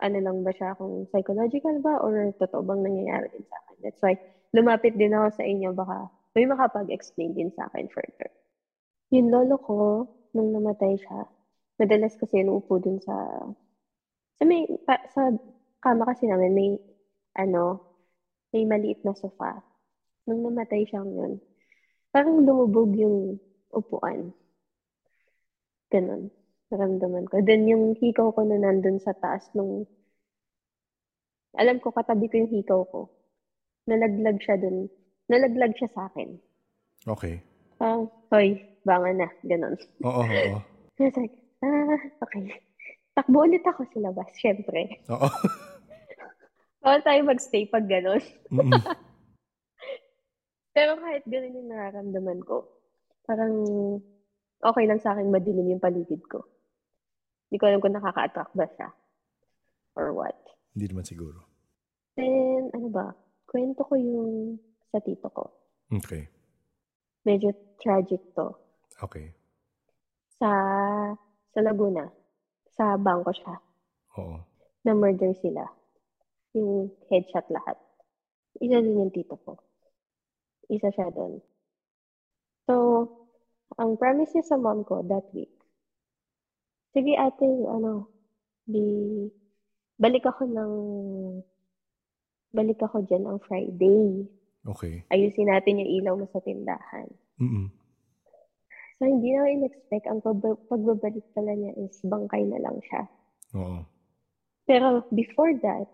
ano lang ba siya, kung psychological ba or totoo bang nangyayari din sa akin. That's why lumapit din ako sa inyo baka may makapag-explain din sa akin further. Yung lolo ko, nung namatay siya, madalas kasi inuupo dun sa sa may pa, sa kama kasi namin may ano, may maliit na sofa. Nung namatay siya yun, parang lumubog yung upuan. Ganun. naramdaman ko. Then yung hikaw ko na nandun sa taas nung, alam ko katabi ko yung hikaw ko. Nalaglag siya dun. Nalaglag siya sa akin.
Okay.
Parang, hoy, banga na. Ganon.
Oo, oo.
I was like, ah, okay. Takbo ulit ako sa labas, syempre.
Oo.
Bawal tayo magstay pag ganon.
Mm-mm.
Pero kahit ganun yung nararamdaman ko, parang okay lang sa akin madilim yung paligid ko. Hindi ko alam kung nakaka-attract ba siya. Or what.
Hindi naman siguro.
Then, ano ba? Kwento ko yung sa tito ko.
Okay.
Medyo tragic to.
Okay.
Sa, sa Laguna. Sa bangko siya.
Oo.
Na-murder sila. Yung headshot lahat. Isa din yung tito ko. Isa siya doon. So, ang promise niya sa mom ko that week, sige ate, ano, di, balik ako ng, balik ako dyan ang Friday.
Okay.
Ayusin natin yung ilaw mo sa tindahan.
Mm-mm.
So, hindi na in-expect. Ang pag- pagbabalik pala niya is bangkay na lang siya.
Oo.
Pero before that,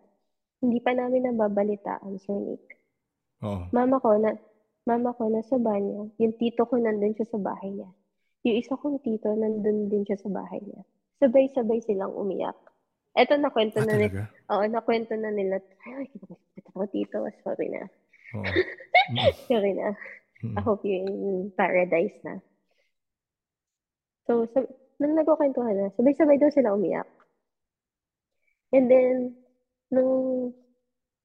hindi pa namin nababalitaan, Sir Nick.
Oo.
Mama ko, na, mama ko nasa banyo. Yung tito ko nandun siya sa bahay niya. Yung isa kong tito nandun din siya sa bahay niya. Sabay-sabay silang umiyak. Eto, nakwento
Ah,
na nila. Oo, nakwento na nila. Ay, kita ko tito. Sorry na.
Oo. Mm-mm.
Sorry na.
Mm-mm.
I hope you're in paradise na. So, sab- nung nagkukwentuhan na, sabay-sabay daw sila umiyak. And then, nung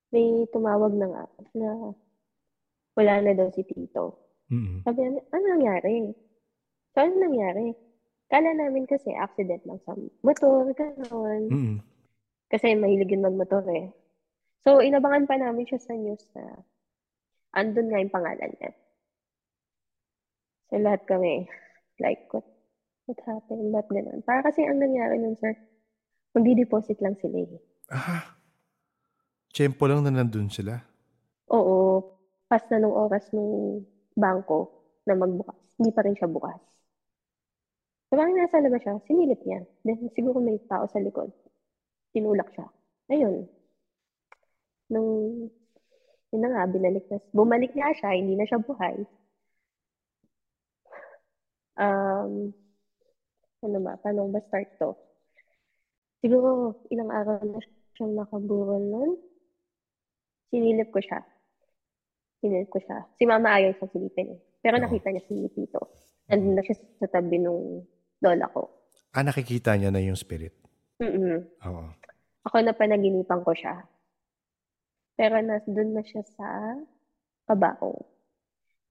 may tumawag nga, na wala na daw si Tito.
Mm-mm.
Sabi namin, ano nangyari? So, ano nangyari? Kala namin kasi accident lang sa motor, gano'n.
Mm-mm.
Kasi mahilig yun magmotor eh. So, inabangan pa namin siya sa news na andun nga yung pangalan niya. So, lahat kami, like, what, what happened? Ba't ganun? Para kasi ang nangyari nun, sir, magdi-deposit lang sila eh.
Ah. Tiyempo lang na nandun sila.
Oo, pas na nung oras nung bangko na magbukas. Hindi pa rin siya bukas. So, parang nasa labas siya, sinilip niya. Then, siguro may tao sa likod. Tinulak siya. Ayun. Nung, yun na nga, binalik na, bumalik nga siya, hindi na siya buhay. Um, ano ba, paano ba start to? Siguro, ilang araw na siyang nakaburol nun. Sinilip ko siya. Sinilip ko siya. Si mama ayaw siyang silipin eh. Pero
Oo.
nakita niya si Tito. Nandun na siya sa tabi nung lola ko.
Ah, nakikita niya na yung spirit.
Mm-mm.
Oo.
Ako na panaginipan ko siya. Pero nas doon na siya sa kabao.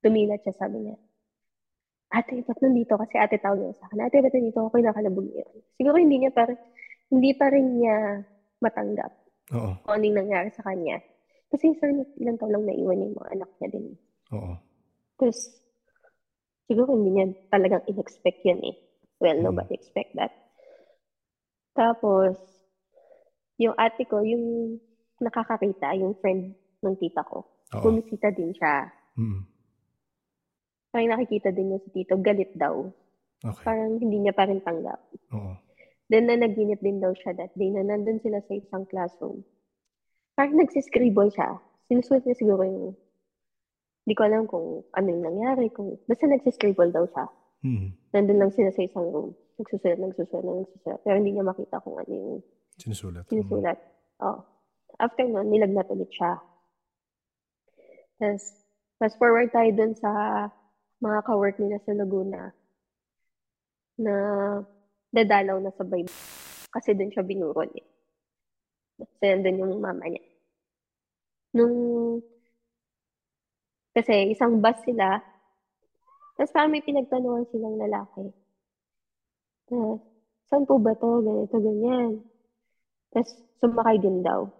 Tumilat siya, sabi niya. Ate, ba't nandito? Kasi ate tawag niya sa akin. Ate, ba't nandito ako? Nakalabog niya. Siguro hindi niya pa rin, hindi pa rin niya matanggap
Oo.
kung anong nangyari sa kanya. Kasi sir, ilang taon lang naiwan yung mga anak niya din.
Oo.
Tapos, siguro hindi niya talagang in-expect yan eh. Well,
Hmm.
nobody expect that. Tapos, yung ate ko, yung nakakakita, yung friend ng tita ko,
Oo.
bumisita din siya.
Mm.
Parang nakikita din niya si tito, galit daw.
Okay.
Parang hindi niya pa rin tanggap.
Oo.
Then, na naginip din daw siya that day na nandun sila sa isang classroom. Parang nagsiscribble siya. Sinusulat niya siguro yung, hindi ko alam kung ano yung nangyari, kung, basta nagsiscribble daw siya.
Mm.
Nandun lang sila sa isang room. Nagsusulat, nagsusulat, nagsusulat. Pero hindi niya makita kung ano yung
Sinusulat.
sinusulat. Oh. After nun, nilagnat ulit siya. Tapos, fast forward tayo dun sa mga ka-work nila sa Laguna na dadalaw na sa Bible. Kasi dun siya binurol eh. Kasi nandun yung mama niya. Nung, kasi isang bus sila, tapos parang may pinagtanungan silang lalaki. Uh, saan po ba to? Ganito, ganyan. Tapos sumakay din daw.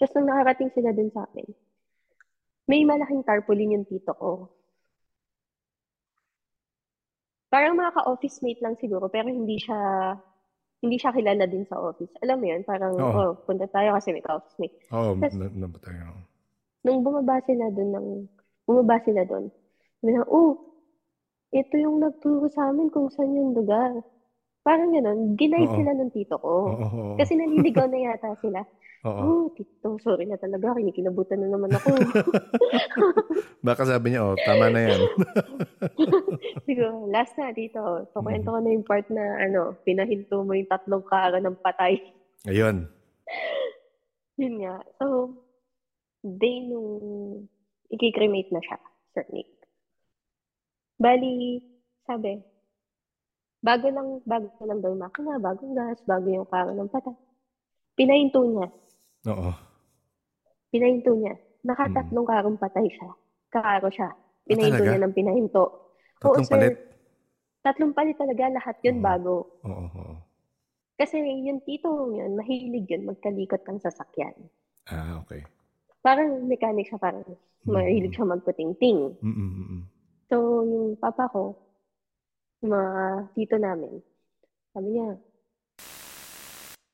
Tapos nung nakarating sila dun sa amin, may malaking tarpaulin yung tito ko. Parang mga ka-office mate lang siguro, pero hindi siya hindi siya kilala din sa office. Alam mo yun, parang,
Oo.
oh, punta tayo kasi may ka-office mate.
Oo,
Tas-
na, na, tayo.
Nung bumaba sila doon ng bumaba sila doon. Sabi na, oh, ito yung nagturo sa amin kung saan yung lugar. Parang gano'n, giniide
Oo.
sila ng tito ko.
Oo, oo.
Kasi naliligaw na yata sila.
Oo.
Oh, tito, sorry na talaga, kinikilabutan na naman ako.
Baka sabi niya, oh, tama na yan.
Siguro, last na dito, pakwento ko na yung part na, ano, pinahinto mo yung tatlong kara ng patay.
Ayun.
Yun nga. So, day nung ikikremate na siya, Sir Nick. Bali, sabi, bago lang, bago lang daw yung makina, bagong gas, bago yung kara ng patay. Pinahinto niya.
Oo.
Pinahinto niya. Nakatatlong karong patay siya. Karo siya. Pinahinto
talaga?
niya ng pinahinto.
Tatlong
sir.
palit?
Tatlong palit talaga. Lahat yun
Oo.
bago.
Oo, oo.
Kasi yung tito mo yun, mahilig yun magkalikot ng sasakyan.
Ah, okay.
Parang mechanic siya, parang mahilig siya magputing-ting.
Mm-mm-mm.
So, yung papa ko, mga tito namin, sabi niya,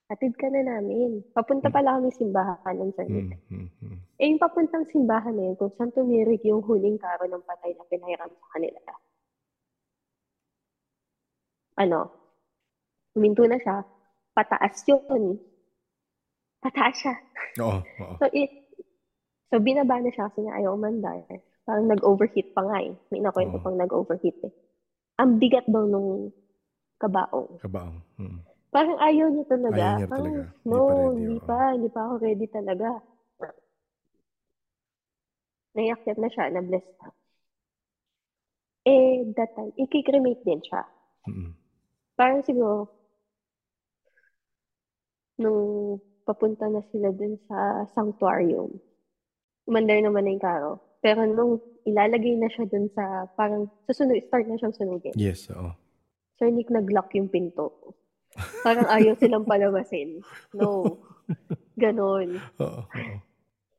atid ka na namin. Papunta pala kami simbahan ng Sir Nick.
Mm-mm-mm.
Eh, yung papuntang simbahan na yun, kung saan tumirik yung huling karo ng patay na pinahiram sa kanila. Ano, huminto na siya, pataas yun. Pataas siya.
Oo, oo.
So, it, so binaba na siya kasi nga ayaw umandar. Parang nag-overheat pa nga eh. May nakwento
Oo.
pang nag-overheat eh. Ang bigat daw nung kabaong.
Kabaong. Mm.
Parang ayaw niya talaga.
Ayaw niya
Parang,
talaga. Hindi
no,
pa ready,
hindi pa. Hindi pa ako ready talaga. Naiakyat na siya, na-bless na. Eh, that time, ikikremate din siya.
Mm-mm.
Parang siguro, nung papunta na sila dun sa sanctuarium, umandar naman na yung karo. Pero nung ilalagay na siya dun sa, parang susunod, start na siyang sunugin.
Yes, oo.
Sir Nick nag-lock yung pinto. Parang ayaw silang palabasin. No. Ganon.
Oo.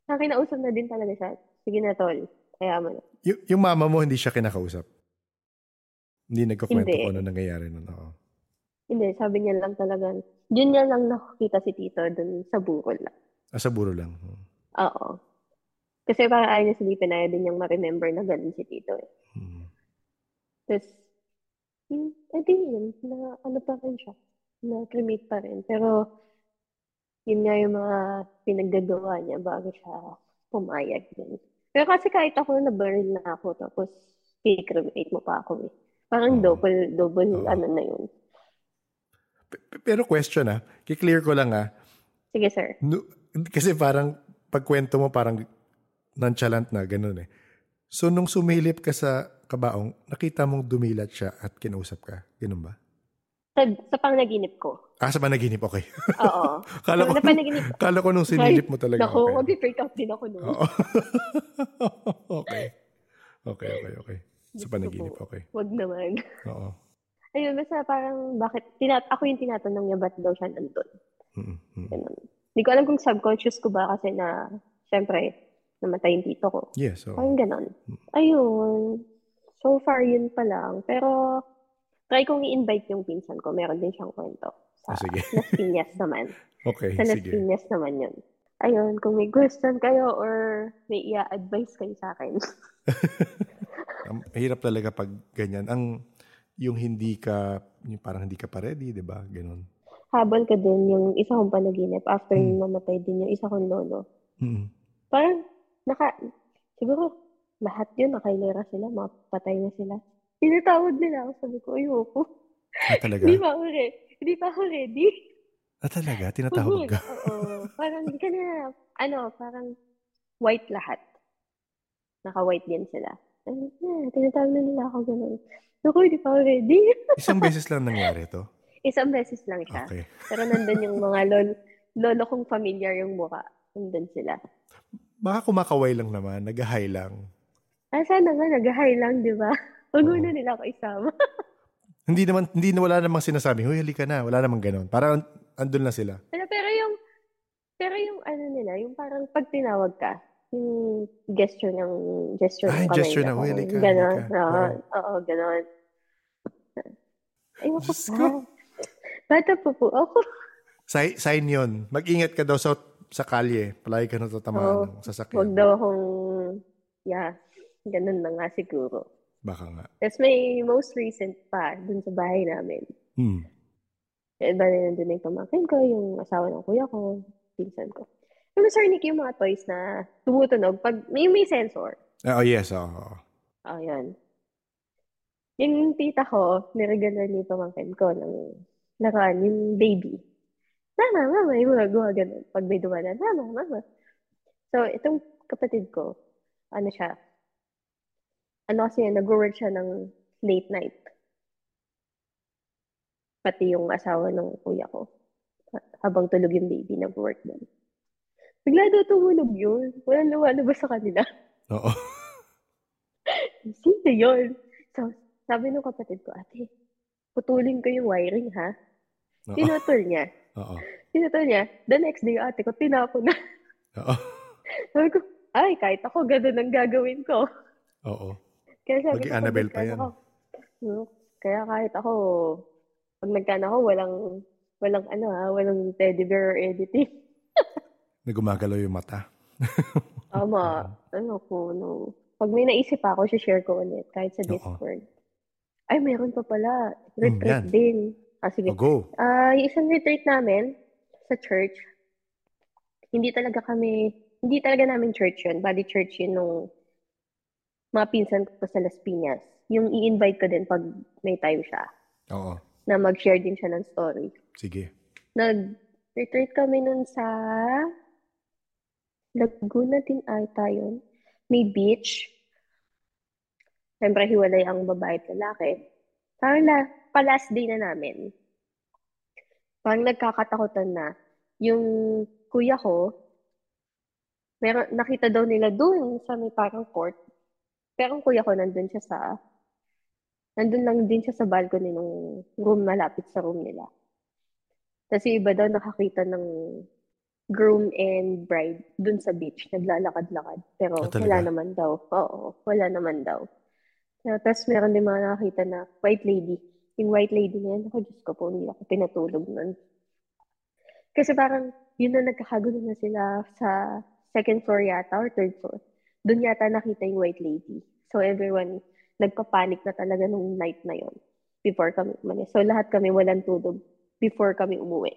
Ang kinausap na din talaga siya. Sige na, tol. Kaya mo na.
Y- yung mama mo, hindi siya kinakausap? Hindi nagkakwento
Hindi.
kung ano nangyayari nun. Oo.
Hindi, sabi niya lang talaga. Yun niya lang nakakita si Tito dun sa burol lang.
Ah, sa buro lang. Oo.
Oo. Kasi parang ayaw niya silipin, ayaw din niyang ma-remember na ganun si Tito eh.
Mm.
Tapos, yun, edi yun, na ano pa rin siya, na cremate pa rin. Pero, yun nga yung mga pinaggagawa niya bago siya pumayag din. Pero kasi kahit ako, na-burn na ako, tapos, i-cremate mo pa ako eh. Parang
Oo.
double, double,
Oo.
ano na yun.
Pero question ah, kiklear ko lang ah,
Sige, sir.
No, kasi parang pagkwento mo parang nonchalant na ganun eh. So nung sumilip ka sa kabaong, nakita mong dumilat siya at kinausap ka. Ganun ba?
Sa, sa pangnaginip ko.
Ah, sa panaginip, okay.
Oo.
kala ko,
sa panaginip ko.
kala ko nung sinilip mo talaga.
Naku,
okay.
mag-freak out din ako.
Oo. okay. Okay, okay, okay. Sa
ko
panaginip, okay.
Wag naman.
Oo.
Ayun, basta parang bakit, tinat ako yung tinatanong niya ba't daw siya nandun.
Mm, mm.
Ganun. Hindi ko alam kung subconscious ko ba kasi na, syempre, namatay yung tito ko.
Yes, oo.
Parang ganon. Ayun. So far, yun pa lang. Pero, try kong i-invite yung pinsan ko. Meron din siyang kwento. Sa
Ah, sige.
Las Piñas naman.
Okay,
Sa Las
sige.
Piñas naman yun. Ayun, kung may question kayo or may i-advise kayo sa akin.
Hirap talaga pag ganyan. Ang yung hindi ka, yung parang hindi ka pa ready, di ba? Ganun.
Habol ka din yung isa kong panaginip after
Hmm.
yung mamatay din yung isa kong lolo.
Mm.
Parang, naka, siguro, lahat yun, nakailera sila, mapatay na sila. Tinatawag nila ako, sabi ko, ayoko.
Ah, talaga?
Hindi pa ako ready. Hindi pa ako ready.
Ah, talaga? Tinatawag ka?
Oo. Parang, hindi ka na, ano, parang white lahat. Naka-white din sila. Ano, eh, tinatawag na nila ako ganun. Naku, hindi pa ako ready.
Isang beses lang nangyari to?
Isang beses lang siya.
Okay.
Pero nandun yung mga lol, lolo kong familiar yung mukha. Nandun sila.
Baka kumakaway lang naman, nag-hi lang.
Ah, sana nga, nag-hi lang, di ba? Huwag
Oo.
na nila ako isama.
Hindi naman, hindi na wala namang sinasabi, huy, halika na. Wala namang ganun. Parang andun na sila.
Pero, pero yung, pero yung ano nila, yung parang pag tinawag ka, yung gesture ng, gesture
Ay,
ng kamay
gesture
na
na, "Uy,
parang
halika,
Ganon.
halika."
Oo,
Oo.
ganon. Ayoko
Diyos
pa.
ko.
Bata pa po ako.
Sign, sign yun. Mag-ingat ka daw sa, sa kalye. Palagi ka natatamaan
Oo.
ng sasakyan.
Huwag daw akong, yeah, ganun na nga siguro.
Baka nga.
Tapos may most recent pa, dun sa bahay namin.
Hmm.
Eh, bali nandun na yung pamangkin ko, yung asawa ng kuya ko, pinsan ko. Yung Sir Nick, yung mga toys na tumutunog, pag may, may sensor.
Oh, yes. Oh.
Oh, yan. Yung tita ko, niregalo ni pamangkin ko ng laruan, yung baby. Mama, mama, yung mga gawa ganun. Pag may dumanan, mama, mama. So, itong kapatid ko, ano siya, ano kasi yan, nag-work siya ng late night. Pati yung asawa ng kuya ko. Habang tulog yung baby, nag-work doon. Bigla daw tumunog yun. Walang lumalabas sa kanila.
Oo.
Sino yun? So, sabi ng kapatid ko, ate, putulin ko yung wiring, ha?
Oo.
Pinutol niya.
Oo.
Pinutol niya. The next day, ate ko, tinapon na.
Oo.
sabi ko, ay, kahit ako, ganun ang gagawin ko.
Oo.
Kaya sabi
Maging
ko,
Annabelle pa yan.
ako, hmm, Kaya kahit ako, pag nagkano ako, walang, walang ano ha, walang teddy bear or editing.
Na gumagalaw yung mata.
Tama. ano ko, no. Pag may naisip ako, share ko ulit, kahit sa
Oo.
Discord. Ay, meron pa pala.
Hmm,
Retreat
yan.
din. Ah, sige.
Oh, go.
Ah, yung isang retreat namin sa church, hindi talaga kami, hindi talaga namin church yun. Body church yun nung mga pinsan ko sa Las Piñas. Yung i-invite ko din pag may time siya
Oo.
na mag-share din siya ng story.
Sige.
Nag-retreat kami nun sa Laguna din ata yun. May beach. Siyempre, hiwalay ang babae at lalaki. Parang na, pa-last day na namin. Parang nagkakatakutan na. Yung kuya ko, meron, nakita daw nila doon sa may parang court. Pero ang kuya ko nandun siya sa, nandun lang din siya sa balcony ng room malapit sa room nila. Tapos yung iba daw nakakita ng groom and bride dun sa beach, naglalakad-lakad. Pero
Ah,
wala naman daw. Oo, wala naman daw. Tapos meron din mga nakakita na white lady. Yung white lady na yan, ako Diyos ko po, hindi ako pinatulog nun. Kasi parang yun na nagkakagulo na sila sa second floor yata or third floor. Doon yata nakita yung white lady. So everyone nagpapanik na talaga nung night na yon before kami umalis. So lahat kami walang tulog before kami umuwi.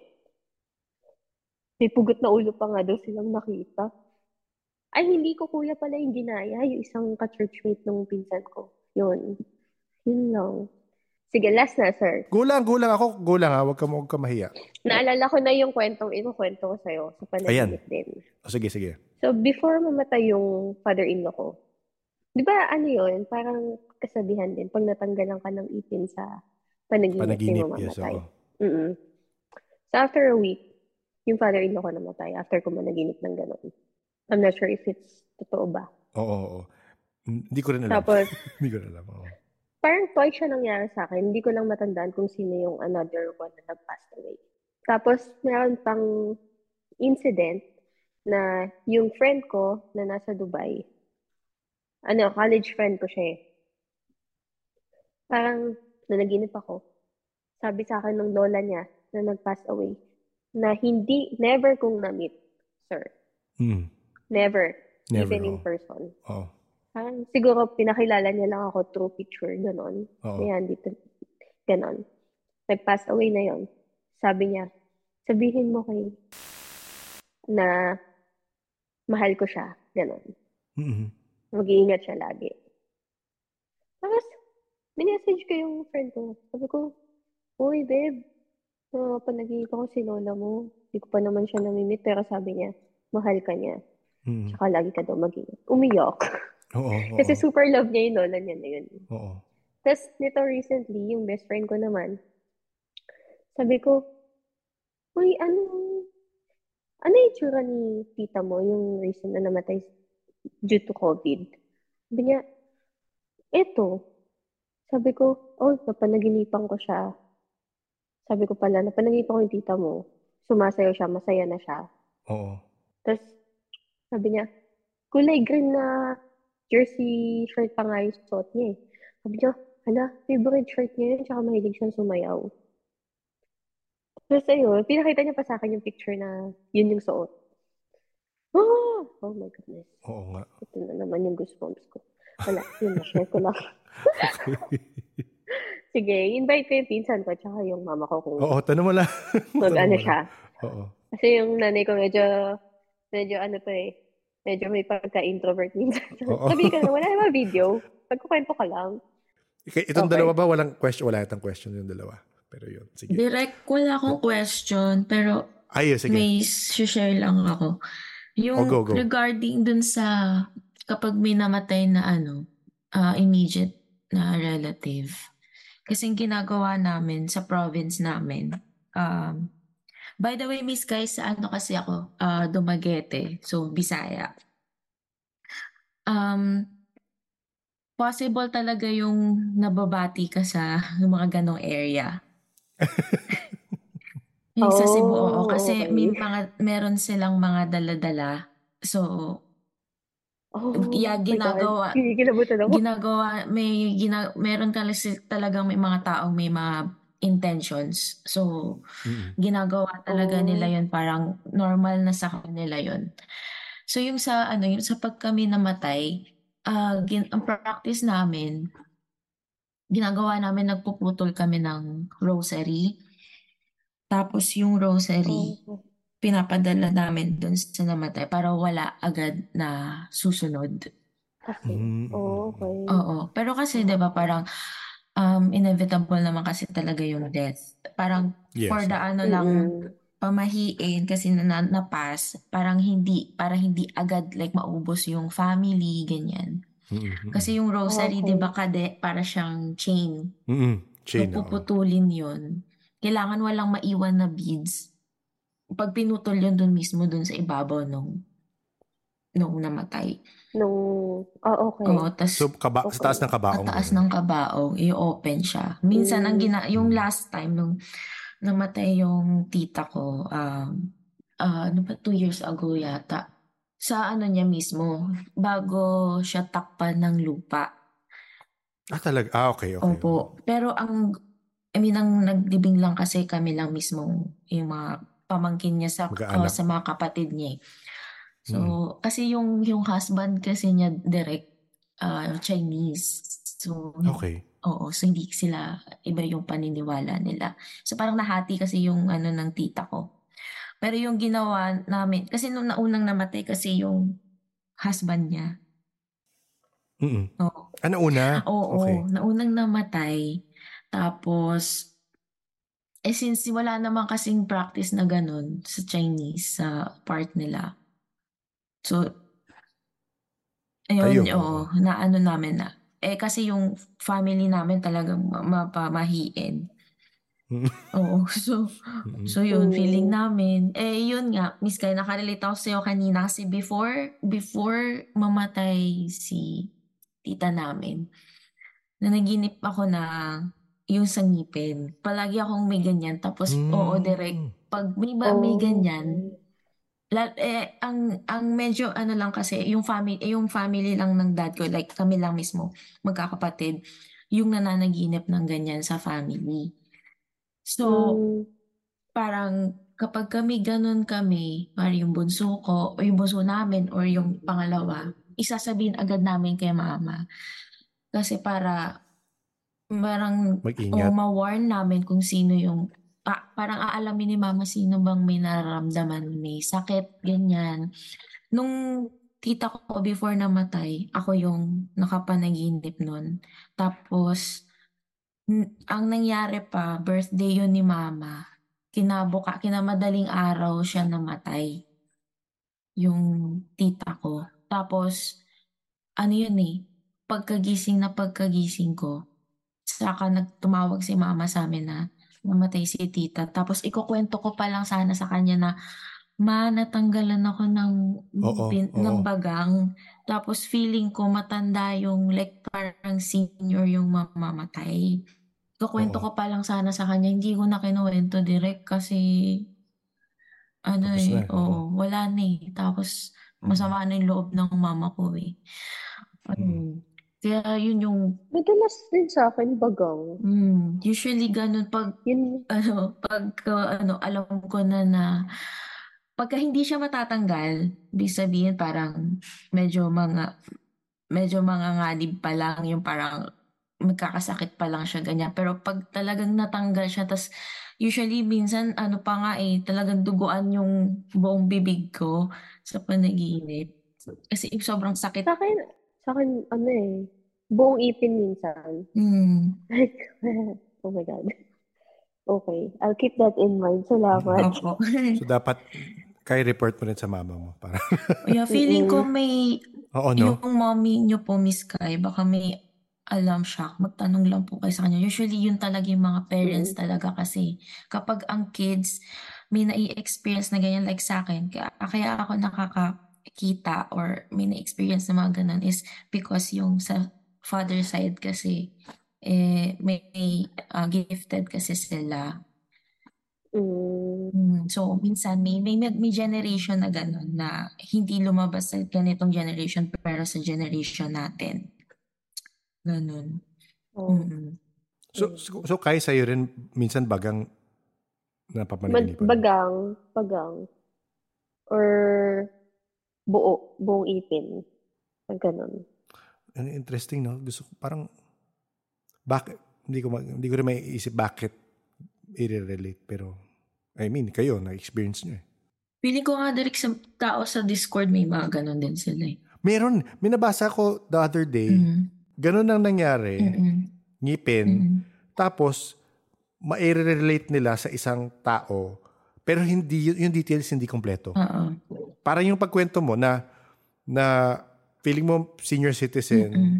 May pugot na ulo pa nga daw silang nakita. Ay, hindi ko kuya pala yung ginaya. Yung isang ka-churchmate ng pinsan ko. Yun. Yun lang. Sige, last na, sir.
Gulang, gulang ako. Gulang ha. Huwag ka, huwag ka mahiya.
Naalala ko na yung kwentong ikukwento ko sa'yo sa panaginip din.
O, sige, sige.
So, before mamatay yung father-in-law ko, di ba ano yun, parang kasabihan din, pag natanggalan ka ng ipin sa panaginip,
Panaginip,
mo
yes.
mamatay.
Oo.
Mm-mm. So, after a week, yung father-in-law ko namatay after ko managinip ng ganun. I'm not sure if it's totoo ba.
Oo, oo. Hindi ko rin alam.
Tapos,
Hindi ko rin alam. Oo.
parang twice siya nangyari sa akin. Hindi ko lang matandaan kung sino yung another one na nag-passed away. Tapos, meron pang incident na yung friend ko na nasa Dubai, ano, college friend ko siya eh. Parang, nanaginip ako. Sabi sa akin ng lola niya na nag-pass away, na hindi, never kong na-meet, sir.
Hmm.
Never.
Never,
even in
oo.
person.
Oo.
Parang siguro pinakilala niya lang ako through picture, ganon.
Oo.
Ayan, dito, ganon. Nag-pass away na yon. Sabi niya, sabihin mo kay na mahal ko siya, ganon.
Mhm.
Mag-iingat siya lagi. Tapos, minessage ko yung friend ko. Sabi ko, Uy, babe, uh, panagiging ko si lola mo. Hindi ko pa naman siya namimit, pero sabi niya, mahal ka niya.
Mhm.
Tsaka lagi ka daw mag-iingat. Umiyak.
Oo, oo.
Kasi super love niya yung lola niya na yun.
Oo.
Tapos, nito recently, yung best friend ko naman, sabi ko, Uy, ano, ano yung itsura ni tita mo, yung reason na namatay due to COVID? Sabi niya, eto. Sabi ko, oh, napanaginipan ko siya. Sabi ko pala, napanaginipan ko yung tita mo. Sumasayaw siya, masaya na siya.
Oo.
Tapos, sabi niya, kulay green na jersey shirt pa nga yung suot niya eh. Sabi niya, hala, favorite shirt niya yun, tsaka mahilig siyang sumayaw. Tapos ayun, pinakita niya pa sa akin yung picture na yun yung suot. Oh, oh my goodness.
Oo nga.
Ito na naman yung goosebumps ko. Wala, yun na, share ko lang. Sige, invite ko yung pinsan ko tsaka yung mama ko kung
Oo, tanong mo lang.
mag ano siya.
Oo.
Kasi yung nanay ko medyo, medyo ano to eh, medyo may pagka-introvert minsan. Sabi ka na, wala naman video. Pagkukwento ka lang.
Okay, Itong
Okay.
dalawa ba, walang question? Wala itong question yung dalawa. Pero yun, sige.
Direct, wala akong question, pero
Ay, sige.
may share lang ako. Yung
Oh, go, go.
regarding dun sa kapag may namatay na ano, ah, immediate na relative. Kasi ginagawa namin sa province namin, um, by the way, Miss guys, sa ano kasi ako, ah, Dumaguete, so Bisaya. Um, possible talaga yung nababati ka sa mga ganong area. Yung sa Cebu, oo.
Oh,
Kasi
okay.
may mga, meron silang mga dala-dala. So,
Oh,
yeah, ginagawa,
Kinikilabutan ako.
ginagawa, may, gina, meron kasi talagang may mga taong may mga intentions. So,
Mm-mm.
ginagawa talaga
Oh.
nila yun. Parang normal na sa kanila yun. So, yung sa, ano, yung sa pag kami namatay, ah, gin, ang practice namin, ginagawa namin, nagpuputol kami ng rosary. Tapos yung rosary,
Oh,
pinapadala namin dun sa namatay para wala agad na susunod.
kasi.
Mm,
Oh, okay.
Oo. Pero kasi, di ba, parang um, inevitable naman kasi talaga yung death. Parang
Yes.
for the ano lang,
Mm-mm.
pamahiin kasi na, na napas, parang hindi, para hindi agad like maubos yung family, ganyan.
Mm-mm.
Kasi yung rosary,
Okay.
di ba, kade, para siyang chain.
Mm-mm. Chain,
Kung puputulin yun, kailangan walang maiwan na beads. Pag pinutol yun dun mismo, dun sa ibabaw nung, nung namatay.
Nung, ah, okay.
Oo, tas
So, kaba, sa taas ng kabaong.
Sa taas ng kabaong, i-open siya. Minsan, ang gina, yung
Mm.
last time nung namatay yung tita ko, um, ah, ano ba, two years ago yata, sa ano niya mismo, bago siya takpan ng lupa.
Ah, talaga? Ah, okay, okay.
Opo. Pero ang, I mean, ang nagdibing lang kasi kami lang mismo, yung mga pamangkin niya sa,
Mag-aanak.
oh, sa mga kapatid niya. eh. So,
Mm.
kasi yung, yung husband kasi niya direct ah, Chinese. So,
Okay.
Oo, so hindi sila, iba yung paniniwala nila. So parang nahati kasi yung ano ng tita ko. Pero yung ginawa namin, kasi nung naunang namatay kasi yung husband niya.
Mm-mm.
Oo,
Ah, nauna?
oo
Okay.
naunang namatay. Tapos, eh since wala naman kasing practice na ganun sa Chinese, sa part nila. So, ayun,
Ayun,
oo, na ano namin na. Eh kasi yung family namin talagang ma- mapamahiin. Oo, so, so yun, feeling namin. Eh, yun nga, Miss Kay, nakarelate ako sa'yo kanina kasi before, before mamatay si tita namin, nanaginip ako na yung sa ngipin. Palagi akong may ganyan. Tapos, oo,
Mm.
direct. Pag may, ba, may
Oh,
ganyan, la, eh, ang, ang medyo ano lang kasi, yung family, eh, yung family lang ng dad ko, like kami lang mismo, magkakapatid, yung nananaginip ng ganyan sa family. So,
Mm.
parang kapag kami ganun kami, parang yung bunso ko, o yung bunso namin, or yung pangalawa, isasabihin agad namin kay mama. Kasi para, parang, o
Mag-ingat.
ma-warn namin kung sino yung, pa, parang aalamin ni mama sino bang may nararamdaman, may sakit, ganyan. Nung tita ko before namatay, ako yung nakapanaginip nun. Tapos, ang nangyari pa, birthday yun ni mama. Kinabuka, kinamadaling araw siya namatay. Yung tita ko. Tapos, ano yun eh, pagkagising na pagkagising ko, saka nagtumawag si mama sa amin na namatay si tita. Tapos ikukwento ko pa lang sana sa kanya na, ma, natanggalan ako ng,
Oo,
pin-
oo.
ng bagang. Tapos feeling ko matanda yung like parang senior yung mamamatay. Kukwento
Oo.
ko pa lang sana sa kanya, hindi ko na kinuwento direct kasi ano
Tapos
eh,
na,
oo, wala na eh. Tapos masama na yung loob ng mama ko eh. Ayun. Kaya yun yung,
Madalas din sa akin bagang.
mm, usually ganun pag,
Yun,
ano, pag, ano, alam ko na na, pagka hindi siya matatanggal, ibig sabihin parang medyo mga, medyo mga nganib pa lang yung parang magkakasakit pa lang siya ganyan. Pero pag talagang natanggal siya, tas usually minsan ano pa nga eh, talagang duguan yung buong bibig ko sa panaginip. Kasi sobrang sakit.
Sa akin, sa akin, ano eh, buong ipin minsan.
Mm.
Like, oh my God. Okay. I'll keep that in mind. Salamat.
Opo.
So, dapat, kaya report mo rin sa mama mo. Para,
yeah, feeling ko may
oo, no?
yung mommy nyo po, Miss Kai, baka may alam siya. Magtanong lang po kayo sa kanya. Usually, yun talaga yung mga parents talaga kasi kapag ang kids may nai-experience na ganyan like sa akin, kaya, kaya ako nakakakita or may na-experience na mga ganun is because yung sa father side kasi eh, may uh, gifted kasi sila.
Mm.
Mm, so, minsan may, may, may generation na gano'n na hindi lumabas sa ganitong generation pero sa generation natin. Ganun.
Oh.
Mm.
So, so, so kaya sa'yo rin, minsan bagang
Mag-
napapanaginipan.
bagang, bagang. Or buo, buong ipin. Pag ganun.
Ang interesting, no? Gusto ko, parang, bakit, hindi ko, ma- hindi ko rin maiisip bakit i-relate. Pero, I mean, kayo, na-experience nyo eh.
Feeling ko nga direct sa tao sa Discord may mga ganun din sila eh.
Meron, minabasa ko the other day,
Mm.
Ganun ang nangyari,
Mm-mm.
ngipin,
Mm-mm.
tapos, ma-relate nila sa isang tao, pero hindi, yung details hindi kompleto.
Oo.
Parang yung pagkwento mo na, na feeling mo senior citizen,
Mm-mm.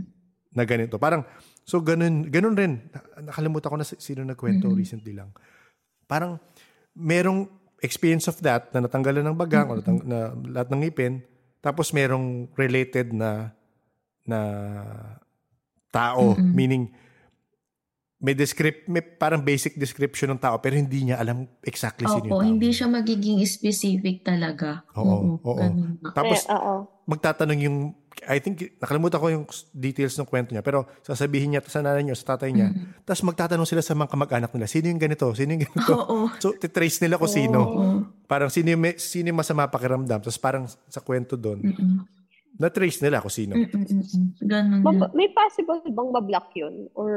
na ganito. Parang, so ganun, ganun rin. Na- Nakalimutan ko na si- sino nagkwento
Mm-mm.
recently lang. Parang, merong experience of that na natanggalan ng bagang o natang, na lahat ng ngipin. Tapos merong related na na tao.
Mm-mm.
Meaning, may descript, may parang basic description ng tao pero hindi niya alam exactly sino yung
Opo,
tao.
hindi siya magiging specific talaga.
Oo, oo.
nga.
Tapos,
eh, oo.
magtatanong yung, I think, nakalimutan ko yung details ng kwento niya, pero sasabihin niya sa nanay niya, sa tatay niya, tapos magtatanong sila sa mga kamag-anak nila, sino yung ganito, sino yung ganito.
Oo.
So, titrace nila kung sino.
Oo.
Parang sino yung, may- sino yung masama pakiramdam. Tapos parang sa kwento doon,
Mm-mm.
Na-trace nila kung sino.
Mm-mm-mm. Ganun
Mab- may possible bang ma-block yun? Or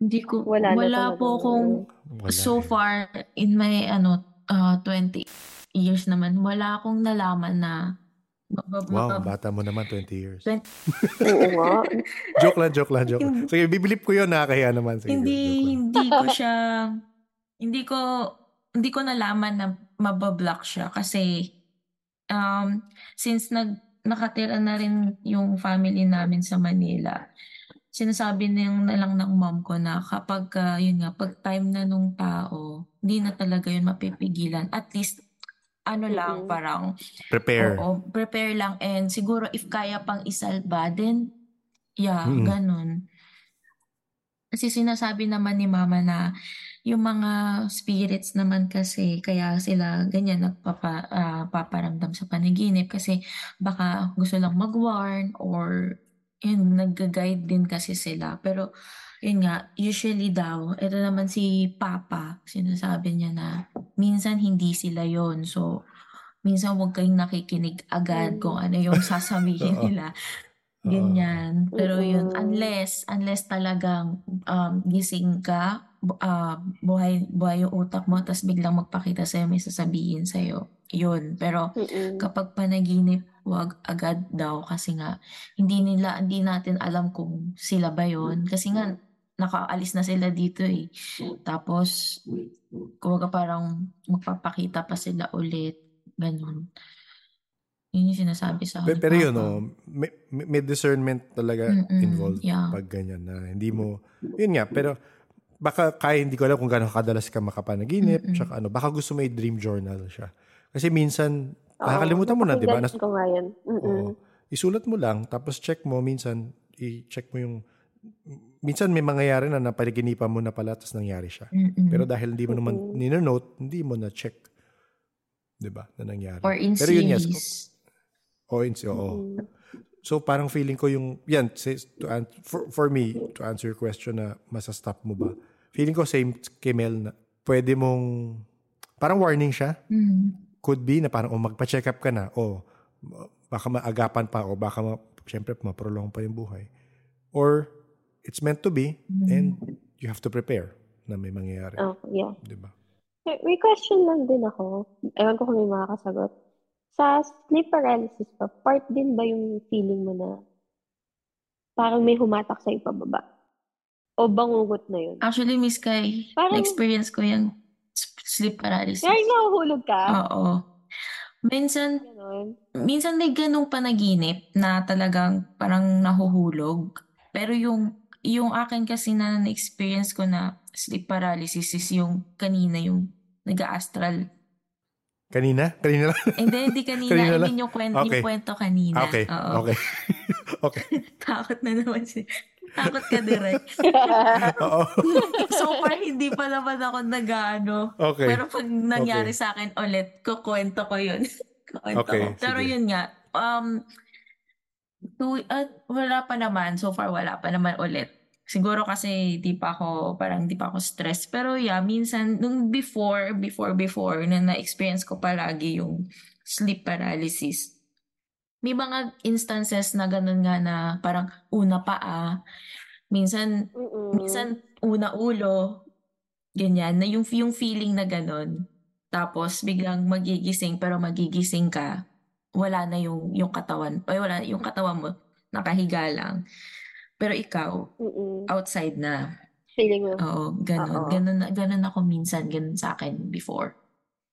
Hindi ko,
wala,
wala,
na
po kung
Wala
so far in my ano uh, 20 years naman, wala akong nalaman na mabab-
Wow, bata mo naman, 20 years.
Oo nga.
joke lang, joke lang, joke lang. Sige, bibilip ko yun, nakakaya naman. Sige,
hindi hindi ko siya hindi ko hindi ko nalaman na mabablock siya kasi um since nag nakatira na rin yung family namin sa Manila sinasabi na na lang ng mom ko na kapag ah, yun nga pag time na nung tao hindi na talaga yun mapipigilan at least ano lang parang
Prepare.
Oo, prepare lang. And siguro if kaya pang isalba, then yeah,
Mm.
ganun. Kasi sinasabi naman ni mama na yung mga spirits naman kasi kaya sila ganyan nagpapa, ah, paparamdam sa panaginip kasi baka gusto lang mag-warn or yun, nag-guide din kasi sila. Pero yun nga, usually daw, ito naman si Papa, sinasabi niya na minsan hindi sila yon So, minsan huwag kayong nakikinig agad
Mm.
kung ano yung sasabihin
Oo.
nila. Ganyan. Pero yun,
Mm-mm.
unless, unless talagang um, gising ka, bu- ah, buhay, buhay yung utak mo, tapos biglang magpakita sa'yo, may sasabihin sa'yo. Yun. Pero
Mm-mm.
kapag panaginip, wag agad daw kasi nga hindi nila hindi natin alam kung sila ba yon kasi nga nakaalis na sila dito eh. Tapos kumbaga parang magpapakita pa sila ulit. Ganun. Yun yung sinasabi sa
Pero,
akin.
pero yun,
Papa.
oh, may, may may discernment talaga
Mm-mm,
involved
yeah.
pag ganyan na hindi mo, yun nga, pero baka kaya hindi ko alam kung gaano kadalas ka makapanaginip,
Mm-mm.
tsaka ano, baka gusto mo i-dream journal siya. Kasi minsan,
Oo,
nakakalimutan mo na, di ba? Nas-
ko nga yan.
Oo. Isulat mo lang, tapos check mo, minsan, i-check mo yung, minsan may mangyayari na napanaginipan mo na pala, tapos nangyari siya.
Mm-mm.
Pero dahil hindi mo naman
Mm-mm.
ninonote, hindi mo na-check. Di ba? Na nangyari.
Or in
Pero yun, yes.
Series.
Oo, in- oo.
Mm.
So parang feeling ko yung yan to an- for, for me to answer your question na masastop mo ba. Feeling ko same kay Mel na pwede mong parang warning siya.
Mm.
Could be na parang oh, magpa-check up ka na. Oh, baka maagapan pa o baka ma, syempre maprolong pa yung buhay. Or it's meant to be
Mm.
and you have to prepare na may mangyayari.
Oh, yeah.
Di ba?
May may question lang din ako. Ewan ko kung may makakasagot. Sa sleep paralysis pa, part din ba yung feeling mo na parang may humatak sa pababa? O bangungot na yun?
Actually, Miss Kai,
Parang-
na-experience ko yung s- sleep paralysis.
Kaya nahuhulog ka?
Oo. Minsan,
Ganon.
minsan may ganong panaginip na talagang parang nahuhulog. Pero yung yung akin kasi na na-experience ko na sleep paralysis is yung kanina yung nag-astral.
Kanina? Kanina lang?
Hindi, hindi kanina.
Kanina
I
lang?
mean yung kwento,
Okay.
yung kwento kanina.
Okay.
Oo.
Okay. okay.
Takot na naman si... Takot ka direct.
Oo.
so far, hindi pa naman ako nag-ano.
Okay.
Pero pag nangyari sa akin ulit, kukwento ko yun. kukwento
Okay,
ko. Pero
sige.
yun nga, um, two, at wala pa naman. So far, wala pa naman ulit. Siguro kasi di pa ako, parang di pa ako stress. Pero yeah, minsan, nung before, before, before, na na-experience ko palagi yung sleep paralysis. May mga instances na ganun nga na parang una pa ah. Minsan,
Mm-mm.
minsan una ulo, ganyan, na yung, yung feeling na ganun. Tapos biglang magigising pero magigising ka, wala na yung, yung katawan, ay wala, yung katawan mo, nakahiga lang. Pero ikaw,
Mm-mm.
outside na.
Feeling mo.
Oo, ganun.
Oo.
Ganun, na- ganun ako minsan, ganun sa akin before.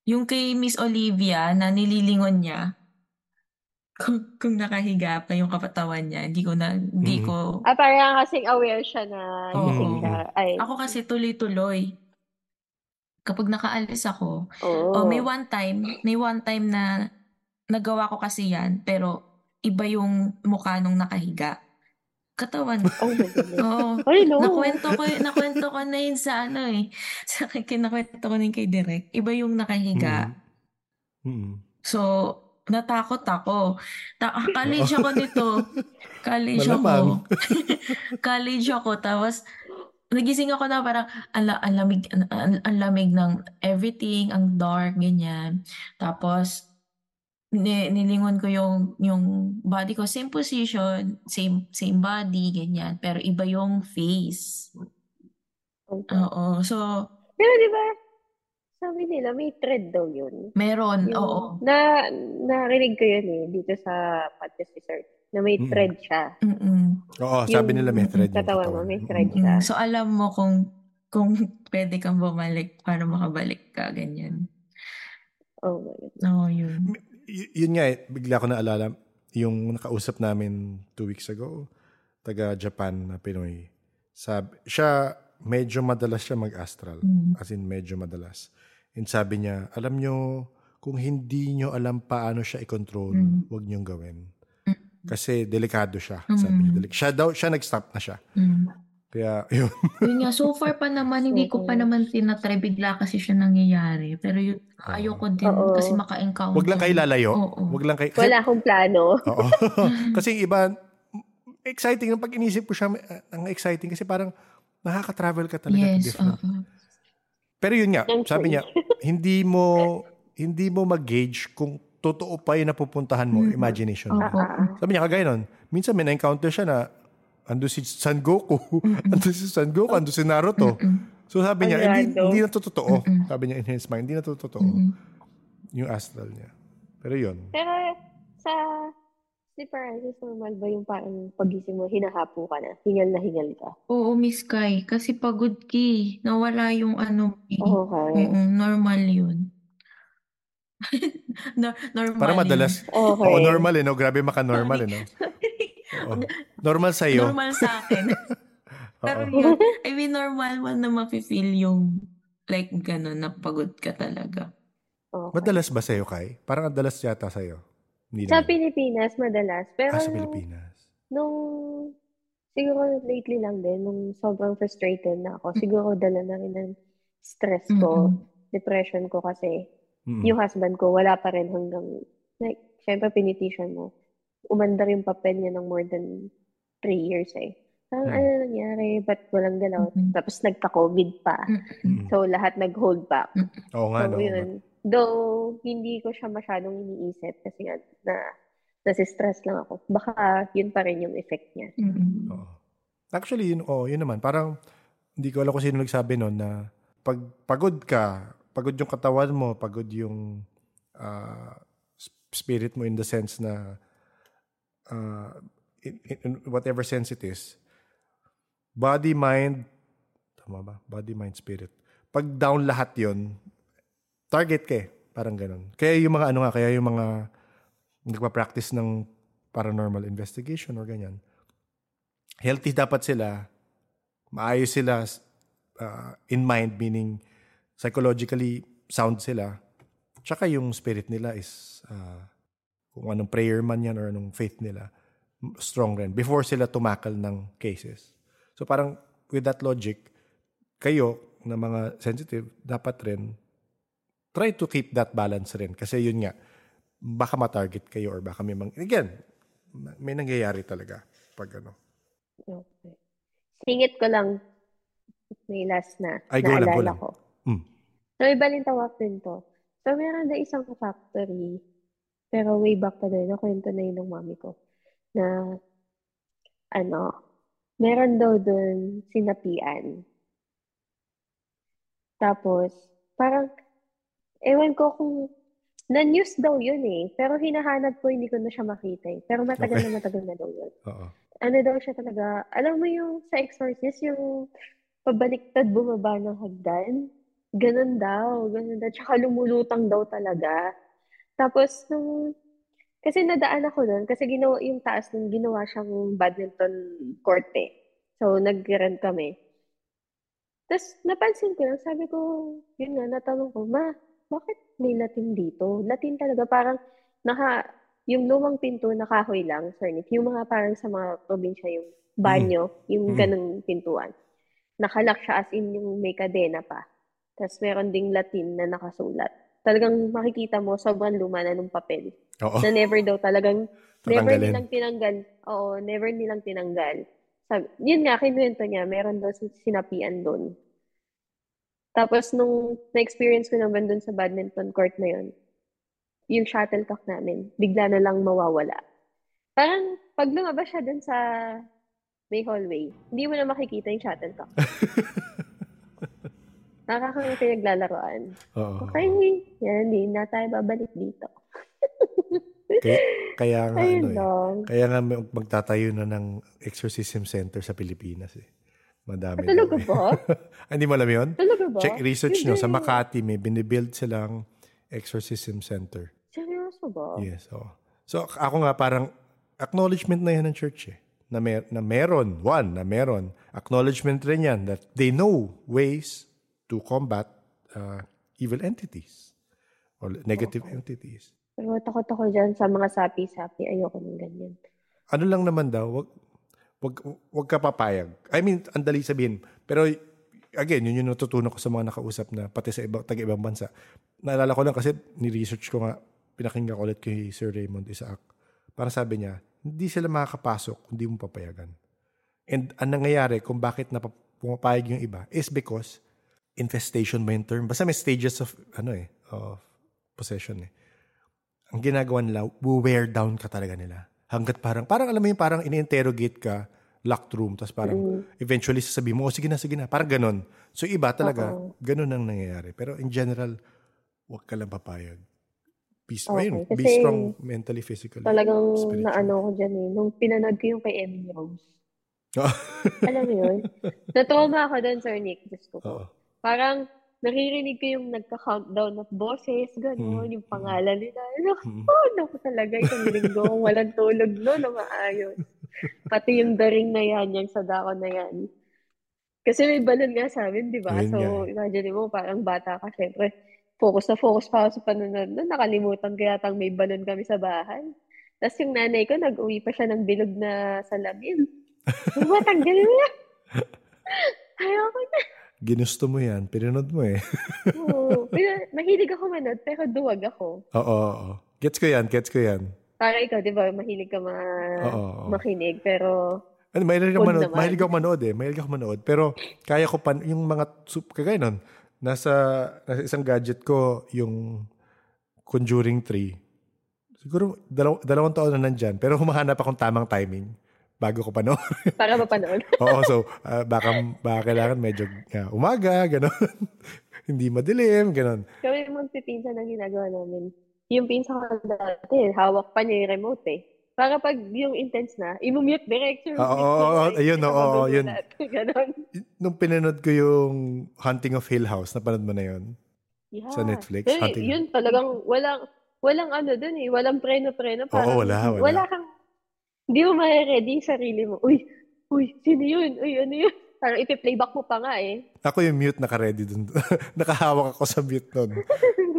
Yung kay Miss Olivia na nililingon niya, kung, kung nakahiga pa yung kapatawan niya, hindi ko na, hindi
Mhm.
ko,
Ah, parang kasing aware siya na
Oo.
gising siya. Ay,
Ako kasi tuloy-tuloy. Kapag nakaalis ako,
oh.
oh, may one time, may one time na nagawa ko kasi yan, pero iba yung mukha nung nakahiga. Katawan.
Oh my goodness.
Oo.
Ay, no.
Nakwento ko, nakwento ko na yun sa ano eh. Sa akin, kinakwento ko na yun kay Direk. Iba yung nakahiga.
Mm.
So, natakot ako. Ta- ah, college ako nito. College ako. college ako. Tapos, nagising ako na parang ang, la- ang lamig, ang lamig ng everything, ang dark, ganyan. Tapos, ni, nilingon ko yung, yung body ko. Same position, same, same body, ganyan. Pero iba yung face.
Okay.
Oo. So,
Pero di ba, sabi nila, may thread daw yun.
meron.
Yung-
Oo.
Na, narinig ko yun eh, dito sa podcast research, na may
Mm.
thread siya.
Mm-mm.
Oo, sabi
Yung
nila may thread yung
katawan mo, may thread
Mm.
siya.
Mm, so alam mo kung kung pwede kang bumalik para makabalik ka, ganyan.
Oh my God.
Oo, yun.
Yun nga eh, bigla ko naalala, yung nakausap namin two weeks ago, taga Japan na Pinoy. Sabi, siya, medyo madalas siya mag-astral.
Mm.
As in, medyo madalas. And sabi niya, alam nyo, kung hindi nyo alam paano siya i-control,
Mm.
huwag nyong gawin.
Mm.
Kasi delikado siya. Sabi niya,
Mm.
delik- siya daw, siya nag-stop na siya.
Mm.
Kaya, yun.
Yun nga, so far pa naman, hindi ko pa naman tinatry. Bigla kasi siya nangyayari. Pero yun,
Oo.
ayoko din
Oo.
kasi maka-encounter.
Huwag lang kayo lalayo.
Oo.
Huwag lang kayo. Kasi,
Wala akong plano.
Oo. kasi yung iba, exciting. Pag inisip ko siya, uh, ang exciting kasi parang nakaka-travel ka talaga
Yes,
different. Pero yun nga, sabi niya, hindi mo hindi mo mag-gauge kung totoo pa yung napupuntahan mo,
Mm.
imagination mo.
Ah,
Sabi niya, kagaya nun, minsan may na-encounter siya na ando si San Goku, ando si San Goku, ando si Naruto. So sabi niya, hindi, hindi na to totoo. Sabi niya in his mind, hindi na to totoo. Yung astral niya. Pero yun.
Pero sa sleep paralysis, normal ba yung parang pagising mo, hinahapo ka na, hingal na hingal ka?
Oo, Miss Kai. Kasi pagod ki. Nawala yung ano. eh.
Okay.
Oo, normal yun. no, normal
Para madalas,
Okay.
oo, normal eh, no? Grabe maka-normal eh, no? Oo. Normal sa'yo.
Normal sa akin. Pero yun, I mean, normal mo na mafe-feel yung like gano'n, na pagod ka talaga.
Okay.
Madalas ba sa'yo, Kai? Parang ang dalas yata sa'yo. Hindi
Sa
naman.
Pilipinas, madalas. Pero
Ah, sa
nung,
Pilipinas.
nung, siguro lately lang din, nung sobrang frustrated na ako, siguro dala na rin ng stress ko,
Mm-mm.
depression ko kasi
Mm.
yung husband ko, wala pa rin hanggang, like, syempre pinitition mo. Umandar yung papel niya ng more than three years eh. Parang
Mm.
ano nangyari, ba't walang galaw?
Mm-mm.
Tapos nagka-COVID pa.
Mm-mm.
Mm.
So, lahat nag-hold back.
Oo nga,
So,
no? oo nga.
yun. Though, hindi ko siya masyadong iniisip kasi nga, na, nasi-stress lang ako. Baka, yun pa rin yung effect niya.
Mm-mm.
Oo. Actually, yun, oh, yun naman. Parang, hindi ko alam kung sino nagsabi noon na pag pagod ka, pagod yung katawan mo, pagod yung uh, spirit mo in the sense na uh, in, in whatever sense it is, body, mind, tama ba? Body, mind, spirit. Pag down lahat yon target ka eh. Parang ganun. Kaya yung mga ano nga, kaya yung mga nagpa-practice ng paranormal investigation or ganyan, healthy dapat sila, maayos sila uh, in mind, meaning psychologically sound sila, tsaka yung spirit nila is uh, kung anong prayer man yan or anong faith nila, strong rin before sila tumakal ng cases. So parang with that logic, kayo na mga sensitive, dapat rin try to keep that balance rin. Kasi yun nga, baka ma-target kayo or baka may mang... Again, may nangyayari talaga pag ano.
Okay. Singit ko lang may last na
Ay, go lang, go lang.
ko.
Mm.
So, may balintawak din to. So, meron na isang factory, pero way back pa din, nakwento na yun ng mami ko, na, ano, meron daw dun sinapian. Tapos, parang, ewan ko kung, na-news daw yun eh. Pero hinahanap ko, hindi ko na siya makita eh. Pero matagal
Okay.
na matagal na daw yun.
Oo.
Ano daw siya talaga, alam mo yung sa exorcist, yung pabaliktad bumaba ng hagdan? Ganun daw, ganun daw. Tsaka lumulutang daw talaga. Tapos, nung, kasi nadaan ako doon, kasi ginawa, yung taas nung ginawa siyang badminton court eh. So, nag-rent kami. Tapos, napansin ko lang, sabi ko, yun nga, natanong ko, ma, bakit may Latin dito? Latin talaga, parang, naka, yung lumang pinto, nakahoy lang, Sir Nick. Yung mga parang sa mga probinsya, yung banyo, yung
Mm.
ganung pintuan. Nakalak siya as in yung may kadena pa. Tapos meron ding Latin na nakasulat. Talagang makikita mo, sobrang luma na nung papel.
Oo.
Na never daw talagang, never nilang tinanggal. Oo, never nilang tinanggal. Sabi, yun nga, kinuwento niya, meron daw sin- sinapian doon. Tapos nung na-experience ko naman doon sa badminton court na yun, yung shuttlecock namin, bigla na lang mawawala. Parang pag lumabas siya doon sa may hallway, hindi mo na makikita yung shuttlecock. Nakakang pinaglalaroan.
Oo.
Okay, yan, hindi na tayo babalik dito.
Kaya, kaya nga
Ayun
ano eh.
lang.
Kaya nga mag- magtatayo na ng exorcism center sa Pilipinas eh. Madami
Ah, talaga
eh.
ba?
Ah, Hindi mo alam yun?
Talaga ba?
Check research nyo. Sa
Hindi.
Makati may binibuild silang exorcism center.
Seryoso ba?
Yes, oo. So ako nga parang acknowledgement na yan ng church eh. Na, mer- na meron, one, na meron. Acknowledgement rin yan that they know ways to combat uh, evil entities or negative entities.
Pero takot ako dyan sa mga sapi-sapi. Ayoko ng ganyan.
Ano lang naman daw, wag, wag, wag ka papayag. I mean, ang dali sabihin. Pero again, yun yung natutunan ko sa mga nakausap na pati sa iba, taga-ibang bansa. Naalala ko lang kasi ni-research ko nga, pinakinggan ko ulit kay Sir Raymond Isaac. Para sabi niya, hindi sila makakapasok kung di mo papayagan. And ang nangyayari kung bakit napap- pumapayag yung iba is because infestation ba yung term? Basta may stages of, ano eh, of possession eh. Ang ginagawa nila, wear down ka talaga nila. Hanggat parang, parang alam mo yung parang ini-interrogate ka, locked room, tapos parang eventually sasabihin mo, oh sige na, sige na. Parang ganon. So iba talaga,
Oo.
ganon ang nangyayari. Pero in general, huwag ka lang papayag. Be,
Okay,
ayun, be strong mentally, physically.
Talagang naano ko dyan eh. Nung pinanood ko yung kay Emily Rose. Alam mo yun? Natuwa ako doon, Sir Nick. Diyos ko po. Parang naririnig ko yung nagka-countdown of boses, gano'n,
Mm.
yung pangalan nila. Naku,
Mm.
oh, naku talaga, isang linggo, walang tulog no, na maayos. Pati yung daring na yan, yung sa dako na yan. Kasi may balon nga sa amin, di ba?
Ayun
So,
nga eh.
imagine mo, parang bata ka, syempre, focus na focus pa ako sa panonood. No, nakalimutan ko yata may balon kami sa bahay. Tapos yung nanay ko, nag-uwi pa siya ng bilog na salamin. Matanggal na.
Ginusto mo yan, pinanood mo eh.
Oo. Pero mahilig ako manood, pero duwag ako.
Oo, oo, oo. Gets ko yan, gets ko yan.
Para ikaw, di ba, mahilig ka ma
Oo, oo.
makinig, pero
Ano, mahilig ako manood.
naman.
Mahilig ako manood eh. Mahilig ako manood. Pero kaya ko pa, yung mga, sup- kagaya nun, nasa, nasa isang gadget ko, yung Conjuring 3. Siguro, dalaw, dalawang taon na nandyan. Pero humahanap akong tamang timing bago ko panoorin.
Para mapanood.
Oo, so uh, baka, baka kailangan medyo uh, umaga, gano'n. Hindi madilim, gano'n.
Kami magpipinsan na ginagawa namin. Yung pinsa ko dati, hawak pa niya yung remote eh. Para pag yung intense na, i-mute direct yung
Oo, oo, oo, ayun, oo, yun.
Ganon.
Nung pinanood ko yung Hunting of Hill House, napanood mo na yun?
Yeah.
Sa Netflix?
Eh,
Hunting-
yun talagang walang, walang ano dun eh, walang preno-preno. Parang,
Oo, wala, wala.
Wala kang, hindi mo ma-ready yung sarili mo. Uy, uy, sino yun? Uy, ano yun? Parang ipi-playback mo pa nga eh.
Ako yung mute naka-ready dun. Nakahawak ako sa mute nun.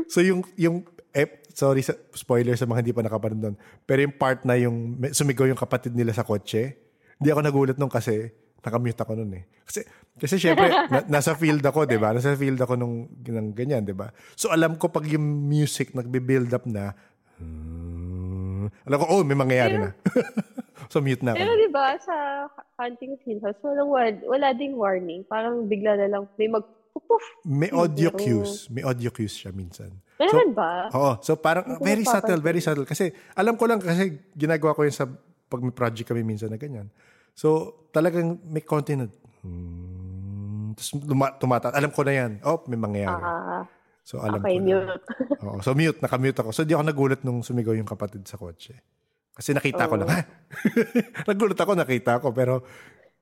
So yung, yung, eh, sorry sa spoiler sa mga hindi pa nakapanood nun. Pero yung part na yung sumigaw yung kapatid nila sa kotse, hindi ako nagulat nung kasi nakamute ako nun eh. Kasi, kasi syempre, na, nasa field ako, di ba? Nasa field ako nung, nung ganyan, di ba? So alam ko pag yung music nagbe-build up na, hmm, alam ko, oh, may mangyayari na. so mute na ako.
Pero di ba sa Hunting Hill House, walang word, wala ding warning. Parang bigla na lang may mag puf
May audio cues. May audio cues siya minsan.
Meron ba?
Oo. So parang
Hindi
very subtle, very subtle. Kasi alam ko lang kasi ginagawa ko yun sa pag may project kami minsan na ganyan. So talagang may konti na hmm, tapos tuma- tumata. Alam ko na yan. Oh, may mangyayari.
Ah,
so alam
okay,
ko na.
mute.
Oo. So mute, nakamute ako. So di ako nagulat nung sumigaw yung kapatid sa kotse. Kasi nakita ko
Oo.
lang, ha? nagulat ako, nakita ko. Pero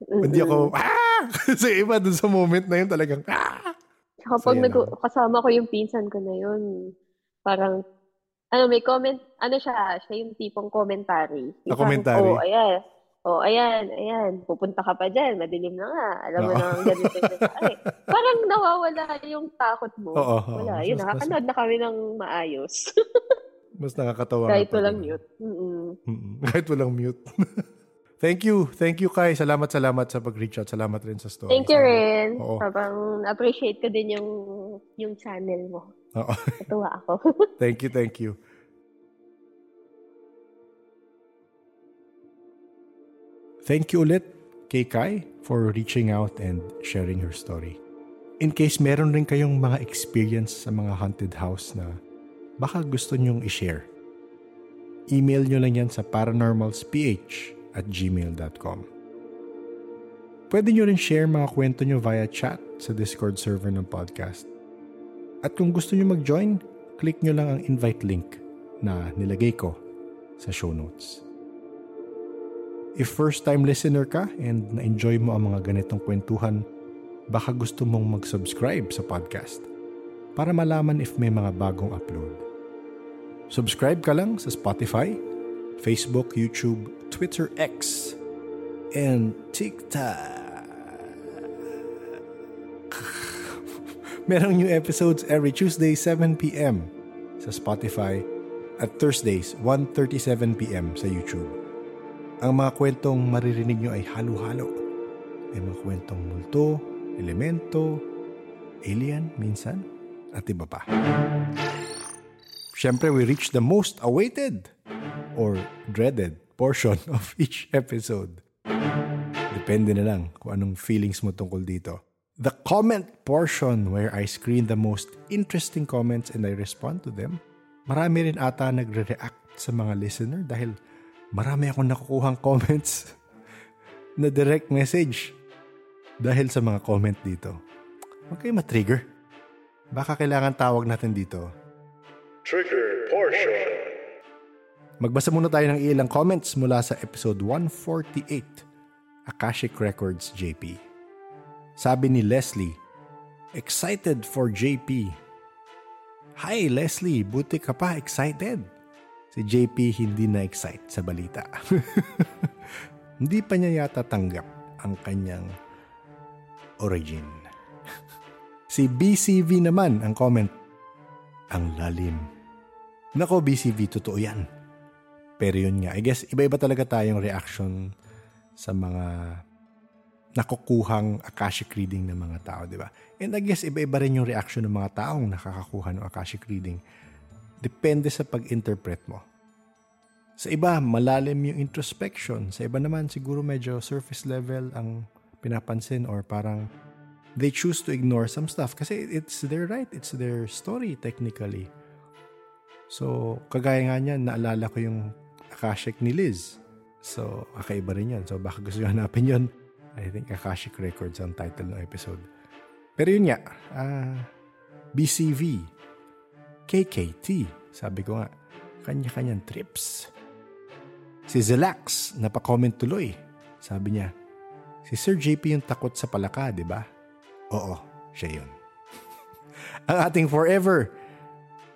hindi ako, ah! Kasi iba dun sa moment na yun talagang, ah!
Saka
So,
pag nag- kasama ko yung pinsan ko na yun, parang, ano, may comment, ano siya, siya yung tipong commentary. Yung
Ah, commentary.
Oh, ayan, oh, ayan, ayan, pupunta ka pa dyan, madilim na nga, alam mo
Oo.
na, ganito, ganito. Ay, parang nawawala yung takot mo.
Oo, oo.
Wala, yun, nakakanood na kami ng maayos.
Mas nakakatawa.
Kahit walang
ganun.
mute. Mm-mm.
Mm-mm. Kahit walang mute. Thank you. Thank you, Kai. Salamat, salamat sa pag-reach out. Salamat rin sa story.
Thank you rin.
Oo.
Parang appreciate ko din yung yung channel mo.
Oo.
Natuwa ako.
thank you, thank you. Thank you ulit kay Kai for reaching out and sharing her story. In case meron rin kayong mga experience sa mga haunted house na baka gusto nyong i-share, email nyo lang yan sa paranormalsph at gmail.com. Pwede nyo rin share mga kwento nyo via chat sa Discord server ng podcast. At kung gusto nyo mag-join, click nyo lang ang invite link na nilagay ko sa show notes. If first-time listener ka and na-enjoy mo ang mga ganitong kwentuhan, baka gusto mong mag-subscribe sa podcast para malaman if may mga bagong upload. Subscribe ka lang sa Spotify, Facebook, YouTube, Twitter X, and TikTok. Merong new episodes every Tuesday 7pm sa Spotify at Thursdays 1.37pm sa YouTube. Ang mga kwentong maririnig nyo ay halo-halo. May mga kwentong multo, elemento, alien minsan, at iba pa. Siyempre, we reach the most awaited or dreaded portion of each episode. Depende na lang kung anong feelings mo tungkol dito. The comment portion where I screen the most interesting comments and I respond to them. Marami rin ata nagre-react sa mga listener dahil marami akong nakukuhang comments na direct message dahil sa mga comment dito. Kayo matrigger. Baka kailangan tawag natin dito.
Trigger portion.
Magbasa muna tayo ng ilang comments mula sa episode 148, Akashic Records JP. Sabi ni Leslie, Excited for JP. Hi Leslie, buti ka pa excited. Si JP hindi na excite sa balita. hindi pa niya yata tanggap ang kanyang origin. si BCV naman ang comment, ang lalim. Nako BCV, totoo yan. Pero yun nga, I guess iba-iba talaga tayong reaction sa mga nakukuhang Akashic reading ng mga tao, di ba? And I guess iba-iba rin yung reaction ng mga taong nakakakuha ng Akashic reading. Depende sa pag-interpret mo. Sa iba, malalim yung introspection. Sa iba naman, siguro medyo surface level ang pinapansin or parang they choose to ignore some stuff kasi it's their right, it's their story technically. So, kagaya nga niyan, naalala ko yung Akashic ni Liz. So, kakaiba rin yun. So, baka gusto nyo hanapin yun. I think Akashic Records ang title ng episode. Pero yun nga, ah, BCV, KKT, sabi ko nga, kanya-kanyang trips. Si Zelax, napakomment tuloy. Sabi niya, si Sir JP yung takot sa palaka, di ba? Oo, siya yun. ang ating forever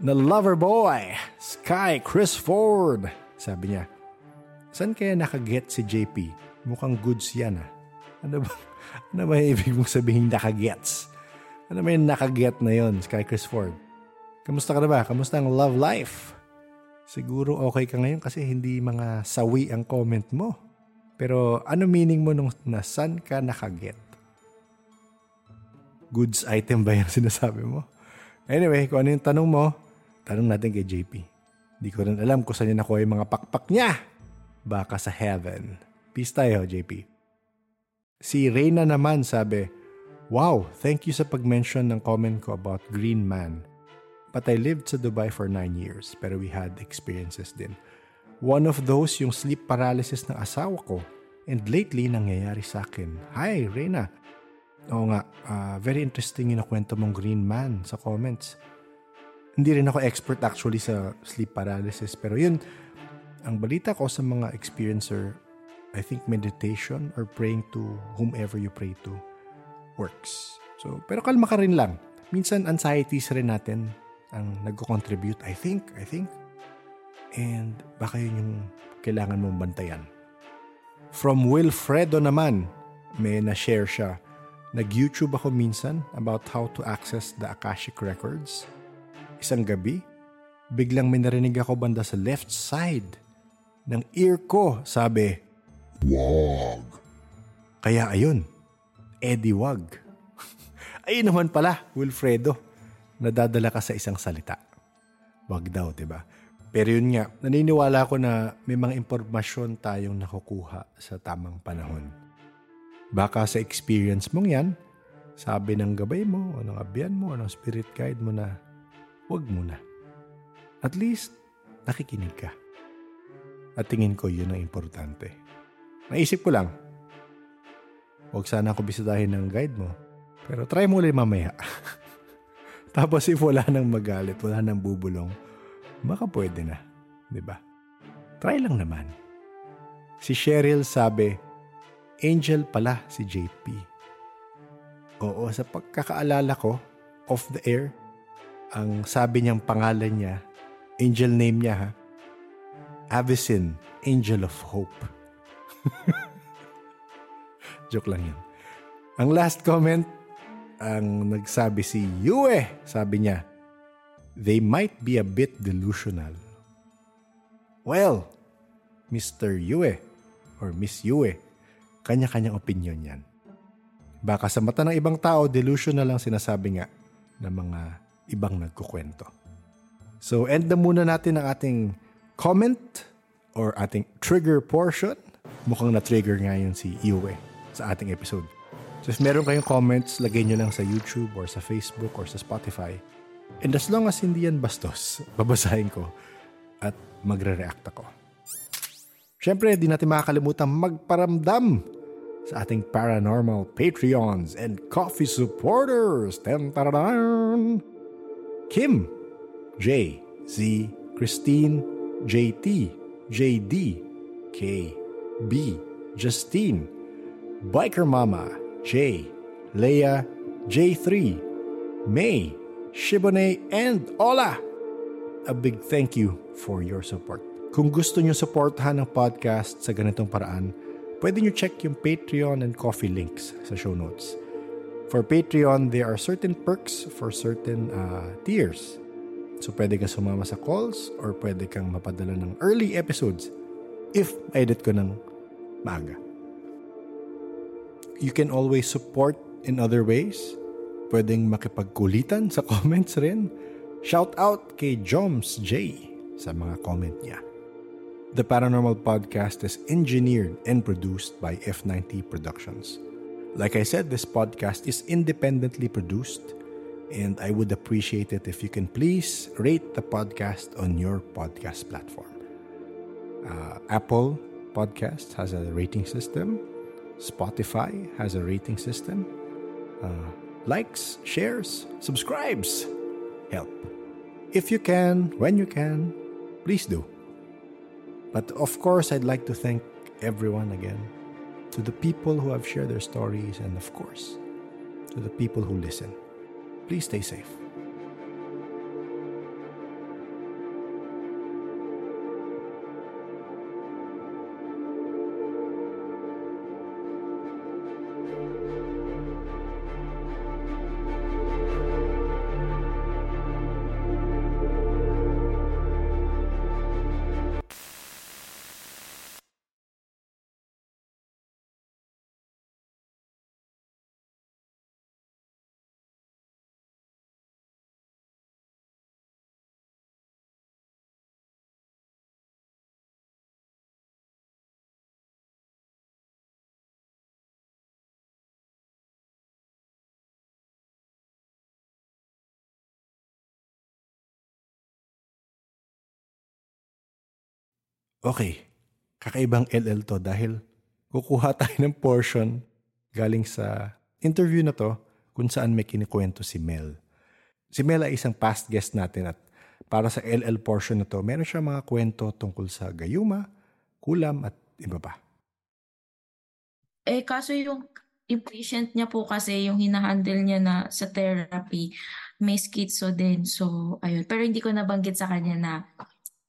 na lover boy, Sky Chris Ford. Sabi niya, saan kaya nakaget si JP? Mukhang goods yan ah. Ano ba, ano ba ibig mong sabihin nakagets? Ano ba yung nakaget na yon, Sky Chris Ford? Kamusta ka na ba? Kamusta ang love life? Siguro okay ka ngayon kasi hindi mga sawi ang comment mo. Pero ano meaning mo nung na saan ka nakaget? Goods item ba yung sinasabi mo? Anyway, kung ano yung tanong mo, tanong natin kay JP. Hindi ko rin alam kung saan niya nakuha yung mga pakpak niya. Baka sa heaven. Peace tayo, JP. Si Reyna naman sabi, Wow, thank you sa pag-mention ng comment ko about Green Man. But I lived sa Dubai for 9 years, pero we had experiences din. One of those yung sleep paralysis ng asawa ko. And lately, nangyayari sa akin. Hi, Reyna. Oo nga, uh, very interesting yung nakwento mong Green Man sa comments. Hindi rin ako expert actually sa sleep paralysis, pero yun, ang balita ko sa mga experiencer, I think meditation or praying to whomever you pray to works. So, pero kalma ka rin lang. Minsan anxieties rin natin ang nagko-contribute, I think, I think. And baka yun yung kailangan mong bantayan. From Wilfredo naman, may na-share siya. Nag-YouTube ako minsan about how to access the Akashic Records. Isang gabi, biglang may narinig ako banda sa left side ng ear ko. Sabi, Wag. Kaya ayun, Eddie Wag. ayun naman pala, Wilfredo. Nadadala ka sa isang salita. Wag daw, ba? Pero yun nga, naniniwala ko na may mga impormasyon tayong nakukuha sa tamang panahon. Baka sa experience mong yan, sabi ng gabay mo, o ng abyan mo, o ng spirit guide mo na, wag muna. At least, nakikinig ka. At tingin ko yun ang importante. Naisip ko lang, huwag sana ako bisitahin ng guide mo. Pero try mo ulit mamaya. Tapos if wala nang magalit, wala nang bubulong, baka pwede na. ba? Diba? Try lang naman. Si Cheryl sabi, Angel pala si JP. Oo, sa pagkakaalala ko, off the air, ang sabi niyang pangalan niya, angel name niya ha, Avicin, Angel of Hope. Joke lang yun. Ang last comment, ang nagsabi si Yue, sabi niya, they might be a bit delusional. Well, Mr. Yue or Miss Yue, kanya-kanyang opinion yan. Baka sa mata ng ibang tao, delusional lang sinasabi nga ng mga ibang nagkukwento. So, end na muna natin ang ating comment or ating trigger portion. Mukhang na-trigger nga yun si Yue sa ating episode. So if meron kayong comments, lagay nyo lang sa YouTube or sa Facebook or sa Spotify. And as long as hindi yan bastos, babasahin ko at magre-react ako. Siyempre, di natin makakalimutan magparamdam sa ating paranormal Patreons and coffee supporters. Ten-tararan! Kim, J, Z, Christine, JT, JD, K, B, Justine, Biker Mama, J, Leia, J3, May, Shibone, and Ola. A big thank you for your support. Kung gusto nyo supportahan ng podcast sa ganitong paraan, pwede nyo check yung Patreon and Coffee links sa show notes. For Patreon, there are certain perks for certain uh, tiers. So pwede kang sumama sa calls or pwede kang mapadala ng early episodes if edit ko ng maaga. You can always support in other ways. Pwedeng makipagkulitan sa comments rin. Shout out kay Joms J sa mga comment niya. The Paranormal Podcast is engineered and produced by F90 Productions. Like I said, this podcast is independently produced, and I would appreciate it if you can please rate the podcast on your podcast platform. Uh, Apple, Podcast has a rating system. Spotify has a rating system. Uh, likes, shares, subscribes help. If you can, when you can, please do. But of course, I'd like to thank everyone again. To the people who have shared their stories, and of course, to the people who listen. Please stay safe. Okay, kakaibang LL to dahil kukuha tayo ng portion galing sa interview na to kung saan may kinikwento si Mel. Si Mel ay isang past guest natin at para sa LL portion na to, meron siya mga kwento tungkol sa gayuma, kulam at iba pa.
Eh, kaso yung, yung niya po kasi, yung hinahandle niya na sa therapy, may schizo din. So, ayun. Pero hindi ko nabanggit sa kanya na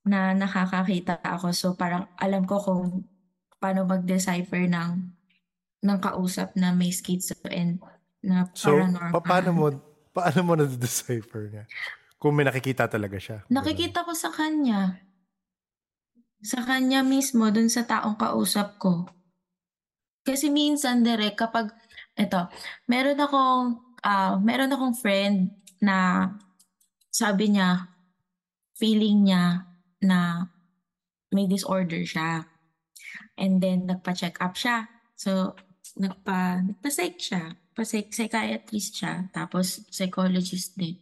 na nakakakita ako. So, parang alam ko kung paano mag-decipher ng ng kausap na may schizo and na
So,
paranormal.
pa- paano mo, paano mo na-decipher niya? Kung may nakikita talaga siya.
Nakikita ko sa kanya. Sa kanya mismo, dun sa taong kausap ko. Kasi minsan, direct, kapag, eto, meron akong, ah meron akong friend na sabi niya, feeling niya na may disorder siya. And then, nagpa-check up siya. So, nagpa, nagpa-psych siya. Pa-psych, psychiatrist siya. Tapos, psychologist din.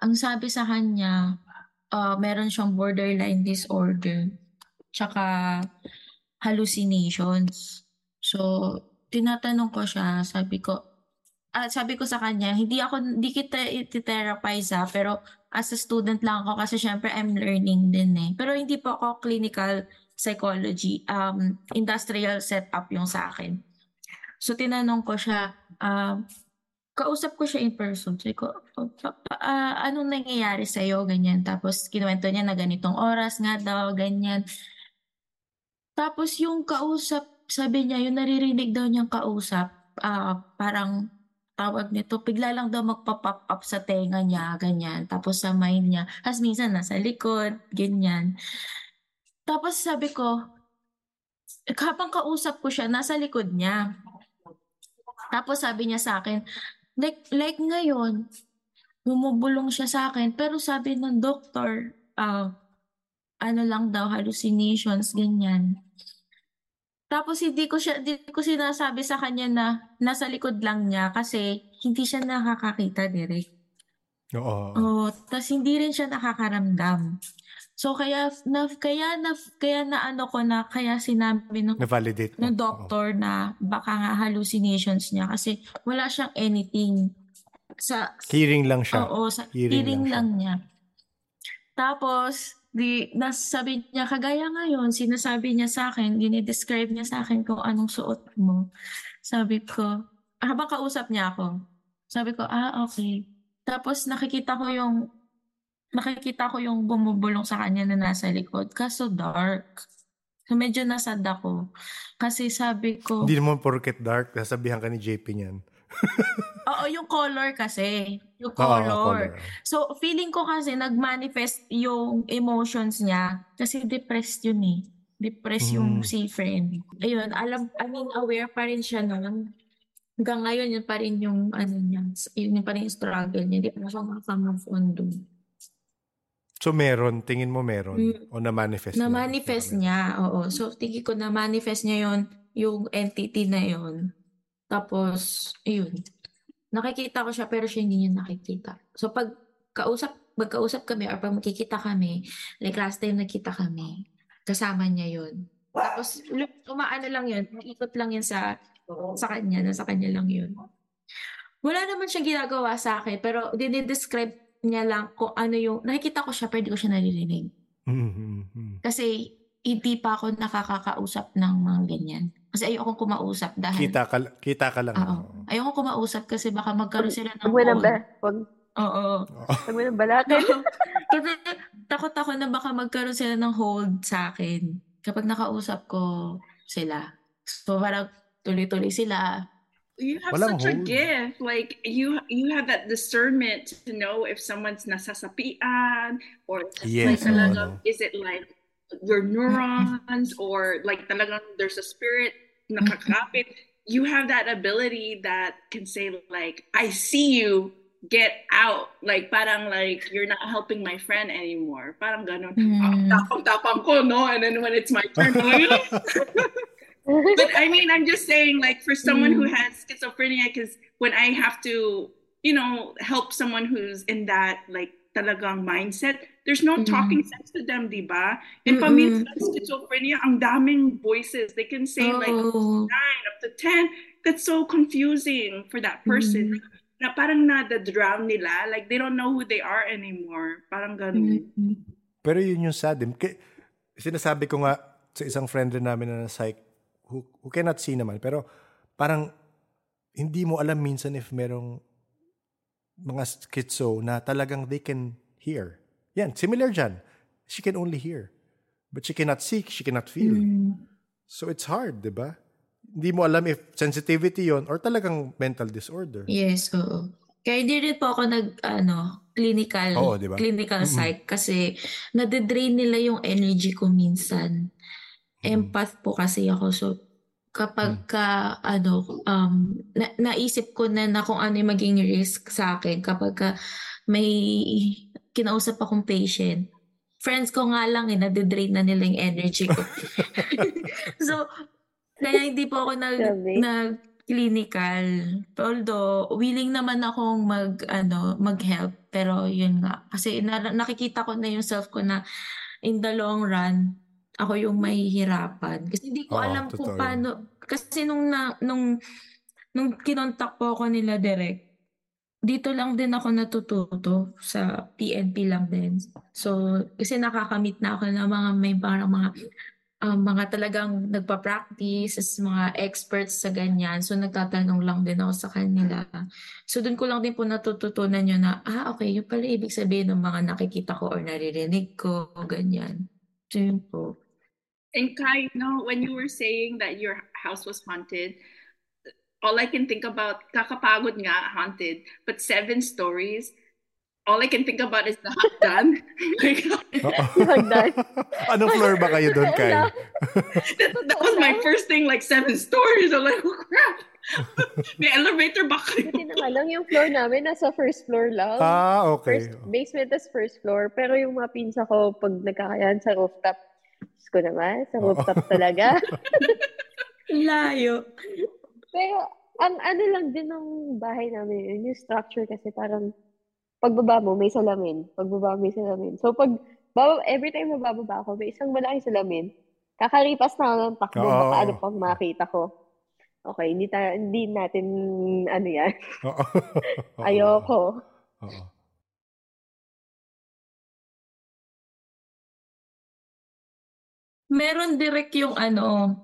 Ang sabi sa kanya, ah meron siyang borderline disorder. Tsaka, hallucinations. So, tinatanong ko siya, sabi ko, ah, sabi ko sa kanya, hindi ako, hindi kita iti-therapize ha, pero as a student lang ako kasi syempre I'm learning din eh. Pero hindi po ako clinical psychology, um, industrial setup yung sa akin. So, tinanong ko siya, ah, kausap ko siya in person. Sabi ko, "Oh, pa- pa- ah, anong nangyayari sa'yo? Ganyan. Tapos, kinuwento niya na ganitong oras nga daw, ganyan. Tapos, yung kausap, sabi niya, yung naririnig daw niyang kausap, ah, parang tawag nito, bigla lang daw magpa-pop up sa tenga niya, ganyan. Tapos sa mind niya. Tapos minsan nasa likod, ganyan. Tapos sabi ko, habang kausap ko siya, nasa likod niya. Tapos sabi niya sa akin, like, like ngayon, bumubulong siya sa akin. Pero sabi ng doktor, ah, ano lang daw, hallucinations, ganyan. Tapos hindi ko siya, hindi ko sinasabi sa kanya na nasa likod lang niya kasi hindi siya nakakakita direct.
Oo.
Oh, tas hindi rin siya nakakaramdam. So kaya na kaya na kaya na ano ko na kaya sinabi ng
Na-validate
ng
Oo.
doctor na baka nga hallucinations niya kasi wala siyang anything sa
Hearing lang siya.
Oo, sa
Hearing
hearing,
lang
lang, niya. Tapos, di, nasabi niya, kagaya ngayon, sinasabi niya sa akin, dinidescribe niya sa akin kung anong suot mo. Sabi ko, habang kausap niya ako, sabi ko, ah, okay. Tapos nakikita ko yung, nakikita ko yung bumubulong sa kanya na nasa likod. Kaso dark. So medyo nasad ako. Kasi sabi ko,
Hindi naman porket dark, sasabihan ka ni JP niyan.
oo, yung color kasi. Yung
Oo,
color.
color.
So, feeling ko kasi nag-manifest yung emotions niya kasi depressed yun eh. Depressed yung
Mm.
si friend. Ayun, alam, I mean, aware pa rin siya noon. Hanggang ngayon, yun pa rin yung, ano niya, yun pa rin yung struggle niya. Hindi pa siya makamove on dun.
So meron, tingin mo meron?
Mm.
O na-manifest niya?
Na-manifest niya, oo. So, tingin ko na-manifest niya yun, yung entity na yun. Tapos, ayun. Nakikita ko siya pero siya hindi niya nakikita. So, pag kausap, magkausap kami or pag magkikita kami, like last time nagkita kami, kasama niya yun. Tapos, umaano lang yun, ikot lang yun sa, sa kanya, nasa kanya lang yun. Wala naman siyang ginagawa sa akin, pero dinidescribe niya lang kung ano yung, nakikita ko siya, pero ko siya naririnig.
Mhm.
Kasi, hindi pa ako nakakakausap ng mga ganyan. Kasi ayoko kumausap dahil,
Kita ka, kita ka lang.
Oo. ayoko kumausap kasi baka magkaroon sila ng
Huwag mo na
call.
ba? Huwag,
Oo.
huwag mo.
Kasi takot ako na baka magkaroon sila ng hold sa akin kapag nakausap ko sila. So parang tuloy-tuloy sila.
You have
Walang
such a
hold.
gift. Like you you have that discernment to know if someone's nasasapian or
Yes,
like
oo,
is it like your neurons or like talagang there's a spirit nakakapit. You have that ability that can say like I see you. Get out. Like parang like you're not helping my friend anymore. Parang ganun.
Mm.
Ah, tapang-tapang ko no? And then when it's my turn like, but I mean, I'm just saying, like, for someone who has schizophrenia, because when I have to, you know, help someone who's in that, like, talagang mindset, there's no
Mhm.
talking sense to them, di ba? And
Mm-mm.
paminsan, schizophrenia, ang daming voices. They can say, like,
Oo.
nine up to 10. That's so confusing for that person.
Mhm.
Na parang na-drown nila. Like, they don't know who they are anymore. Parang ganun.
Mm.
Pero yun yung sad. eh. K- Sinasabi ko nga sa isang friend rin namin na psych who, who cannot see naman. Pero parang hindi mo alam minsan if merong mga schizo na talagang they can hear. Yan, similar dyan. She can only hear. But she cannot see, she cannot feel.
Mm.
So it's hard, di ba? Hindi mo alam if sensitivity yon or talagang mental disorder.
Yes, oo. Kaya hindi rin po ako nag, ano, clinical,
Oo, di ba?
clinical
Mm-mm.
psych kasi nade-drain nila yung energy ko minsan. Empath po kasi ako. So, kapag ka, ano, um, na, naisip ko na na kung ano yung maging risk sa akin kapag ka may kinausap akong patient, friends ko nga lang eh, nade-drain na nila yung energy ko. so, kaya hindi po ako nag, nag clinical. Although, willing naman akong mag, ano, mag-help. Pero yun nga. Kasi na, nakikita ko na yung self ko na in the long run, ako yung mahihirapan. Kasi hindi ko
Oo,
alam kung paano. Kasi nung, na, nung, nung kinontak po ako nila direct, dito lang din ako natututo sa PNP lang din. So, kasi nakakamit na ako ng mga may parang mga um, mga talagang nagpa-practice as mga experts sa ganyan. So, nagtatanong lang din ako sa kanila. So, doon ko lang din po natututunan yun na, ah, okay, yun pala ibig sabihin ng mga nakikita ko or naririnig ko, ganyan. So, yun po.
And Kai, you know, when you were saying that your house was haunted, all I can think about, kakapagod nga, haunted, but seven stories, all I can think about is the hagdan. like.
Hagdan.
Anong floor ba kayo doon, Kai?
that, that was my first thing, like seven stories. I'm like, oh crap. May elevator ba kayo?
Buti naman lang yung floor namin, nasa first floor lang.
Ah, okay.
First basement tas first floor. Pero yung mga pinsa ko, pag nagkakayan sa rooftop, Diyos ko naman, sa rooftop talaga.
Layo.
Pero, ang ano lang din ng bahay namin, yun, yung structure kasi parang, pagbaba mo, may salamin. Pagbaba mo, may salamin. So, pag, baba, every time na bababa ako, may isang malaking salamin. Kakaripas na ako ng takbo,
Oo.
baka ano pang makita ko. Okay, hindi, tayo, hindi natin, ano yan,
Oo. Oo.
ayoko.
Oo.
Meron direct yung ano,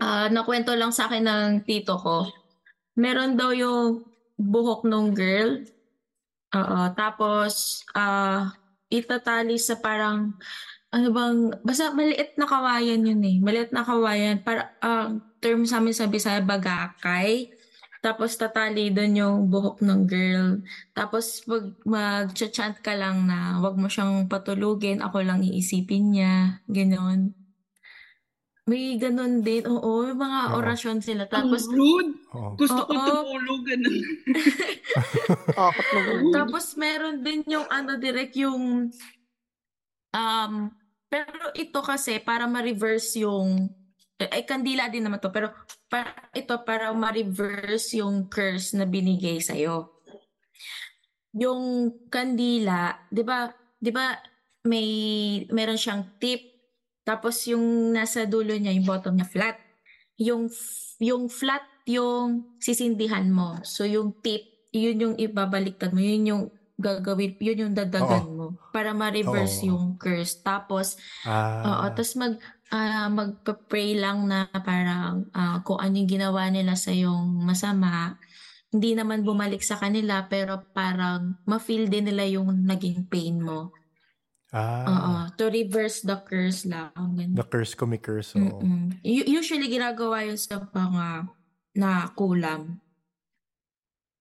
ah nakwento lang sa akin ng tito ko. Meron daw yung buhok nung girl. Oo, tapos ah itatali sa parang ano bang basta maliit na kawayan yun eh. Maliit na kawayan para ang term sa amin sa Bisaya bagakay. Tapos tatali doon yung buhok ng girl. Tapos pag mag-chant ka lang na wag mo siyang patulugin, ako lang iisipin niya. Ganon. May ganon din. Oo, may mga
Oo.
orasyon sila.
Ang
Tapos,
rude.
Oo.
Gusto ko
Oo.
tumulog. ganun.
Takot na ganun.
tapos meron din yung ano direct yung um pero ito kasi para ma-reverse yung eh, ay kandila din naman to pero para, ito para ma-reverse yung curse na binigay sa Yung kandila, 'di ba? 'Di ba may meron siyang tip Tapos yung nasa dulo niya, yung bottom niya flat. Yung yung flat yung sisindihan mo. So yung tip, yun yung ibabaliktad mo. Yun yung gagawin, yun yung dadagan mo para ma-reverse
Oo.
yung curse. Tapos
Ah.
Oo, tapos mag ah, magpa-pray lang na parang ah, kung ano yung ginawa nila sa yung masama, hindi naman bumalik sa kanila pero parang ma-feel din nila yung naging pain mo. Oo,
ah.
to reverse the curse lang. ganun.
The curse curse. oo.
Mm-mm. Usually ginagawa yun sa mga na kulam.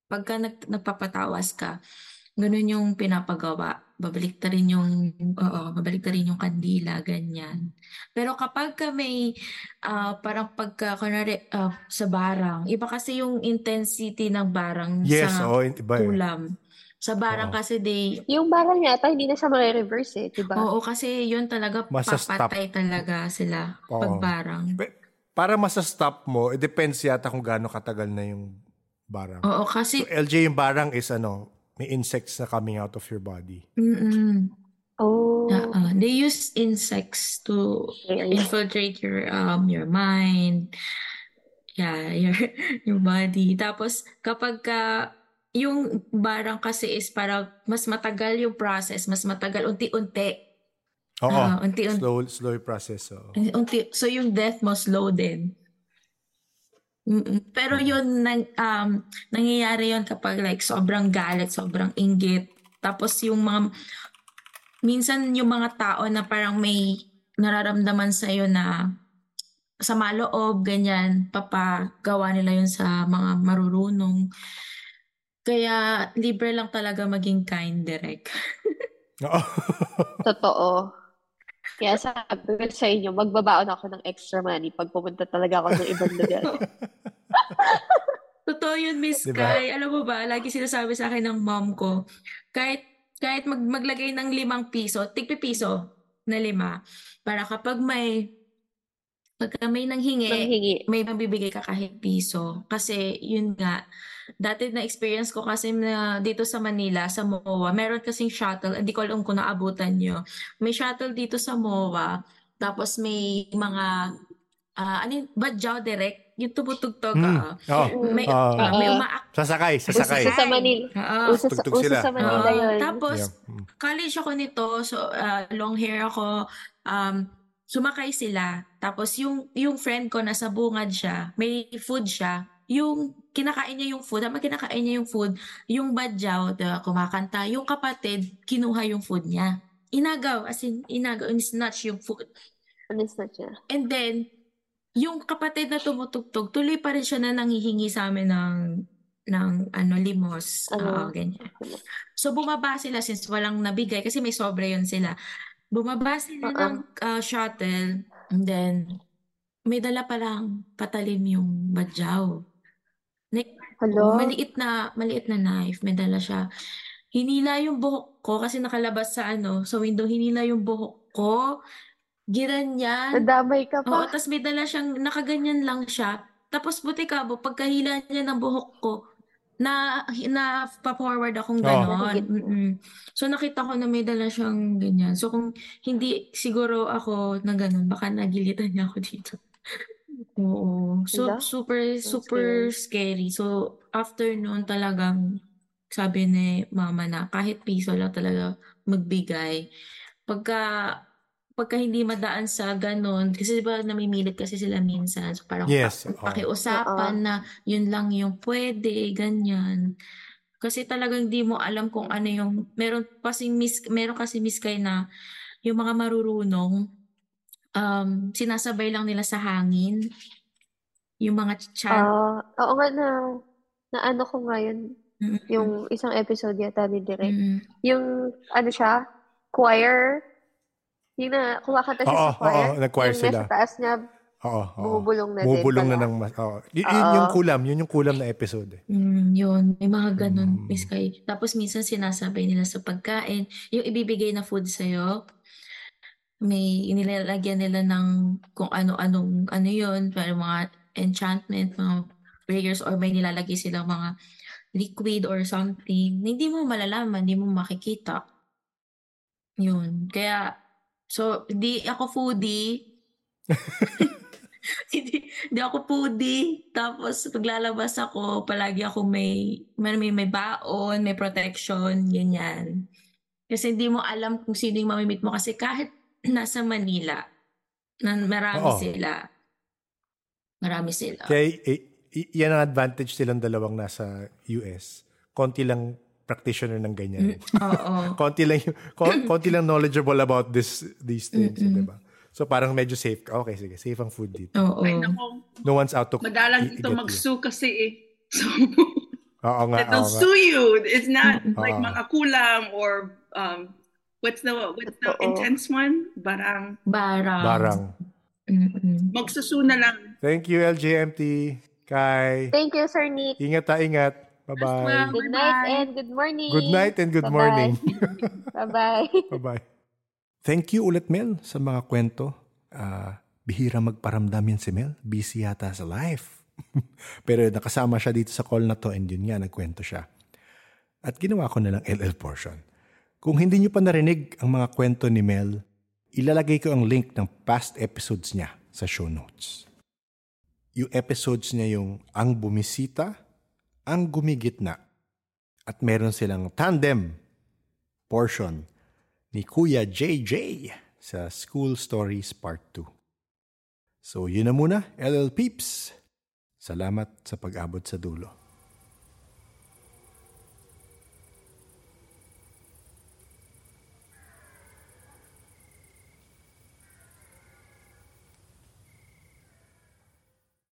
Pagka nag, nagpapatawas ka, ganun yung pinapagawa. Babalik ta rin yung, oo, babalik ta rin yung kandila, ganyan. Pero kapag ka may, ah, parang pagka, kunwari, ah, sa barang, iba kasi yung intensity ng barang
Yes,
sa
oo, iba eh.
kulam. Sa barang
Oo.
kasi they,
Yung barang yata, hindi na siya ma-reverse eh, di ba?
oo, kasi yun talaga,
Masa-stop.
papatay talaga sila
Oo.
pag barang.
Pe- Para masa-stop mo, it depends yata kung gaano katagal na yung barang.
Oo,
So,
kasi,
LJ, yung barang is ano, may insects na coming out of your body.
mm
Oh.
Oo. They use insects to
Okay.
infiltrate your um your mind. Yeah, your your body. Tapos kapag ka yung barang kasi is parang mas matagal yung process, mas matagal unti-unti.
Oo.
Ah, unti-unti.
slow, slow process. oo.
Unti, so yung death mo slow din. Pero yun nang um nangyayari yun kapag like sobrang galit, sobrang inggit. Tapos yung mga minsan yung mga tao na parang may nararamdaman sa iyo na sama loob, ganyan, papagawa nila yun sa mga marurunong. Kaya libre lang talaga maging kind direct.
Oo.
Totoo. Kaya sabi ko sa inyo, magbabaon ako ng extra money pag pumunta talaga ako ng ibang lugar.
Totoo yun, Miss
Diba?
Kai. Alam mo ba, lagi sinasabi sa akin ng mom ko, kahit kahit mag maglagay ng limang piso, tigpi piso na lima, para kapag may pagka may nanghingi,
Manghingi.
may mabibigay ka kahit piso. Kasi yun nga, dati na experience ko kasi na dito sa Manila, sa MOA, meron kasing shuttle, hindi ko alam kung naabutan nyo. May shuttle dito sa MOA, tapos may mga, ah ano yun, Badjao Direct, yung tumutugtog,
Hmm.
ah.
Oo.
may,
Ah.
ah, may umaak.
Sasakay,
Uso
sasakay.
sa Manila.
Oo.
Uso sa,
Tugtog
uso
sila.
sa Manila
Oo.
yun.
Tapos,
Yeah. Mm.
college ako nito, so ah, long hair ako, um, sumakay sila. Tapos yung yung friend ko nasa bungad siya, may food siya. Yung kinakain niya yung food, habang kinakain niya yung food, yung badyaw, diba, kumakanta, yung kapatid, kinuha yung food niya. Inagaw, as in, inagaw, in-snatch yung food.
Na siya?
And then, yung kapatid na tumutugtog, tuloy pa rin siya na nangihingi sa amin ng ng ano limos,
Ano?
oo, ganyan. So bumaba sila since walang nabigay kasi may sobre yun sila. Bumaba sila
Oo.
ng uh, shuttle and then may dala palang patalim yung badyaw. Like,
Hello?
maliit na maliit na knife, may dala siya. Hinila yung buhok ko kasi nakalabas sa ano, sa window, hinila yung buhok ko. Giranyan.
Nadamay ka
Oo,
pa.
tapos may dala siyang, nakaganyan lang siya. Tapos buti ka, bo, pagkahila niya ng buhok ko, na, na pa-forward akong
Oo.
ganon.
Nahigit mo.
Mm-mm. So nakita ko na may dala siyang ganyan. So kung hindi siguro ako na ganon, baka nagilitan niya ako dito. Oo. So
Hala?
super, super scary. So after noon talagang sabi ni mama na kahit piso lang talaga magbigay. Pagka pagka hindi madaan sa ganon, kasi di ba namimilit kasi sila minsan, so parang
Yes,
pa-
oo.
pakiusapan na yun lang yung pwede, ganyan. Kasi talagang di mo alam kung ano yung, meron kasing mis, meron kasi miskay na yung mga marurunong, um, sinasabay lang nila sa hangin. Yung mga chant.
Ah, oo nga na, na ano ko nga yun,
Mm,
yung isang episode yata ni Direk.
mm,
Yung, ano siya, choir, yung na, kumakanta siya
Oo,
sa choir.
oo, nag-choir
yung
sila.
nasa taas niya,
Oo, oo.
bumubulong na din
Bumubulong na
pala.
ng mas. Oo. Y- yun
Oo.
yung kulam, yun yung kulam na episode. Eh.
Mm, yun, may mga ganun,
Mm.
Miss Kay. Tapos minsan sinasabay nila sa pagkain, yung ibibigay na food sa'yo, may inilalagyan nila ng kung ano-anong ano yun, para mga enchantment, mga prayers, or may nilalagay silang mga liquid or something, na hindi mo malalaman, hindi mo makikita. Yun. Kaya, So, hindi ako foodie. hindi, hindi ako foodie. Tapos, paglalabas ako, palagi ako may, may, may, may baon, may protection, ganyan. Kasi hindi mo alam kung sino yung mamimit mo. Kasi kahit nasa Manila, na marami
Oo.
sila. Marami sila.
Kaya eh, yan ang advantage silang dalawang nasa US. Konti lang practitioner ng ganyan.
Oo.
konti lang konti lang knowledgeable about this these things, di ba? So parang medyo safe ka. Okay, sige, safe ang food dito.
Oo.
Ay, nako.
No one's out to
Madalang
i-
dito mag-sue kasi eh. So,
Oo nga,
they'll
oo nga.
sue you. It's not like
Oo.
mga kulam or um, what's the what's the
Totoo.
intense one? Barang.
Barang.
Barang.
Mm-mm.
Magsusu na lang.
Thank you, LJMT. Kai.
Thank you, Sir Nick.
Ingat ta, ingat. Bye-bye.
Good
Bye-bye.
night and good morning.
Good night and good
Bye-bye.
morning.
Bye-bye.
Bye-bye. Thank you ulit, Mel, sa mga kwento. Ah, bihira magparamdam yan si Mel. Busy yata sa life. Pero nakasama siya dito sa call na to and yun nga, nagkwento siya. At ginawa ko na lang LL portion. Kung hindi nyo pa narinig ang mga kwento ni Mel, ilalagay ko ang link ng past episodes niya sa show notes. Yung episodes niya yung Ang Bumisita, Ang Gumigitna, at meron silang tandem portion ni Kuya JJ sa School Stories Part 2. So yun na muna, LL Peeps. Salamat sa pag-abot sa dulo.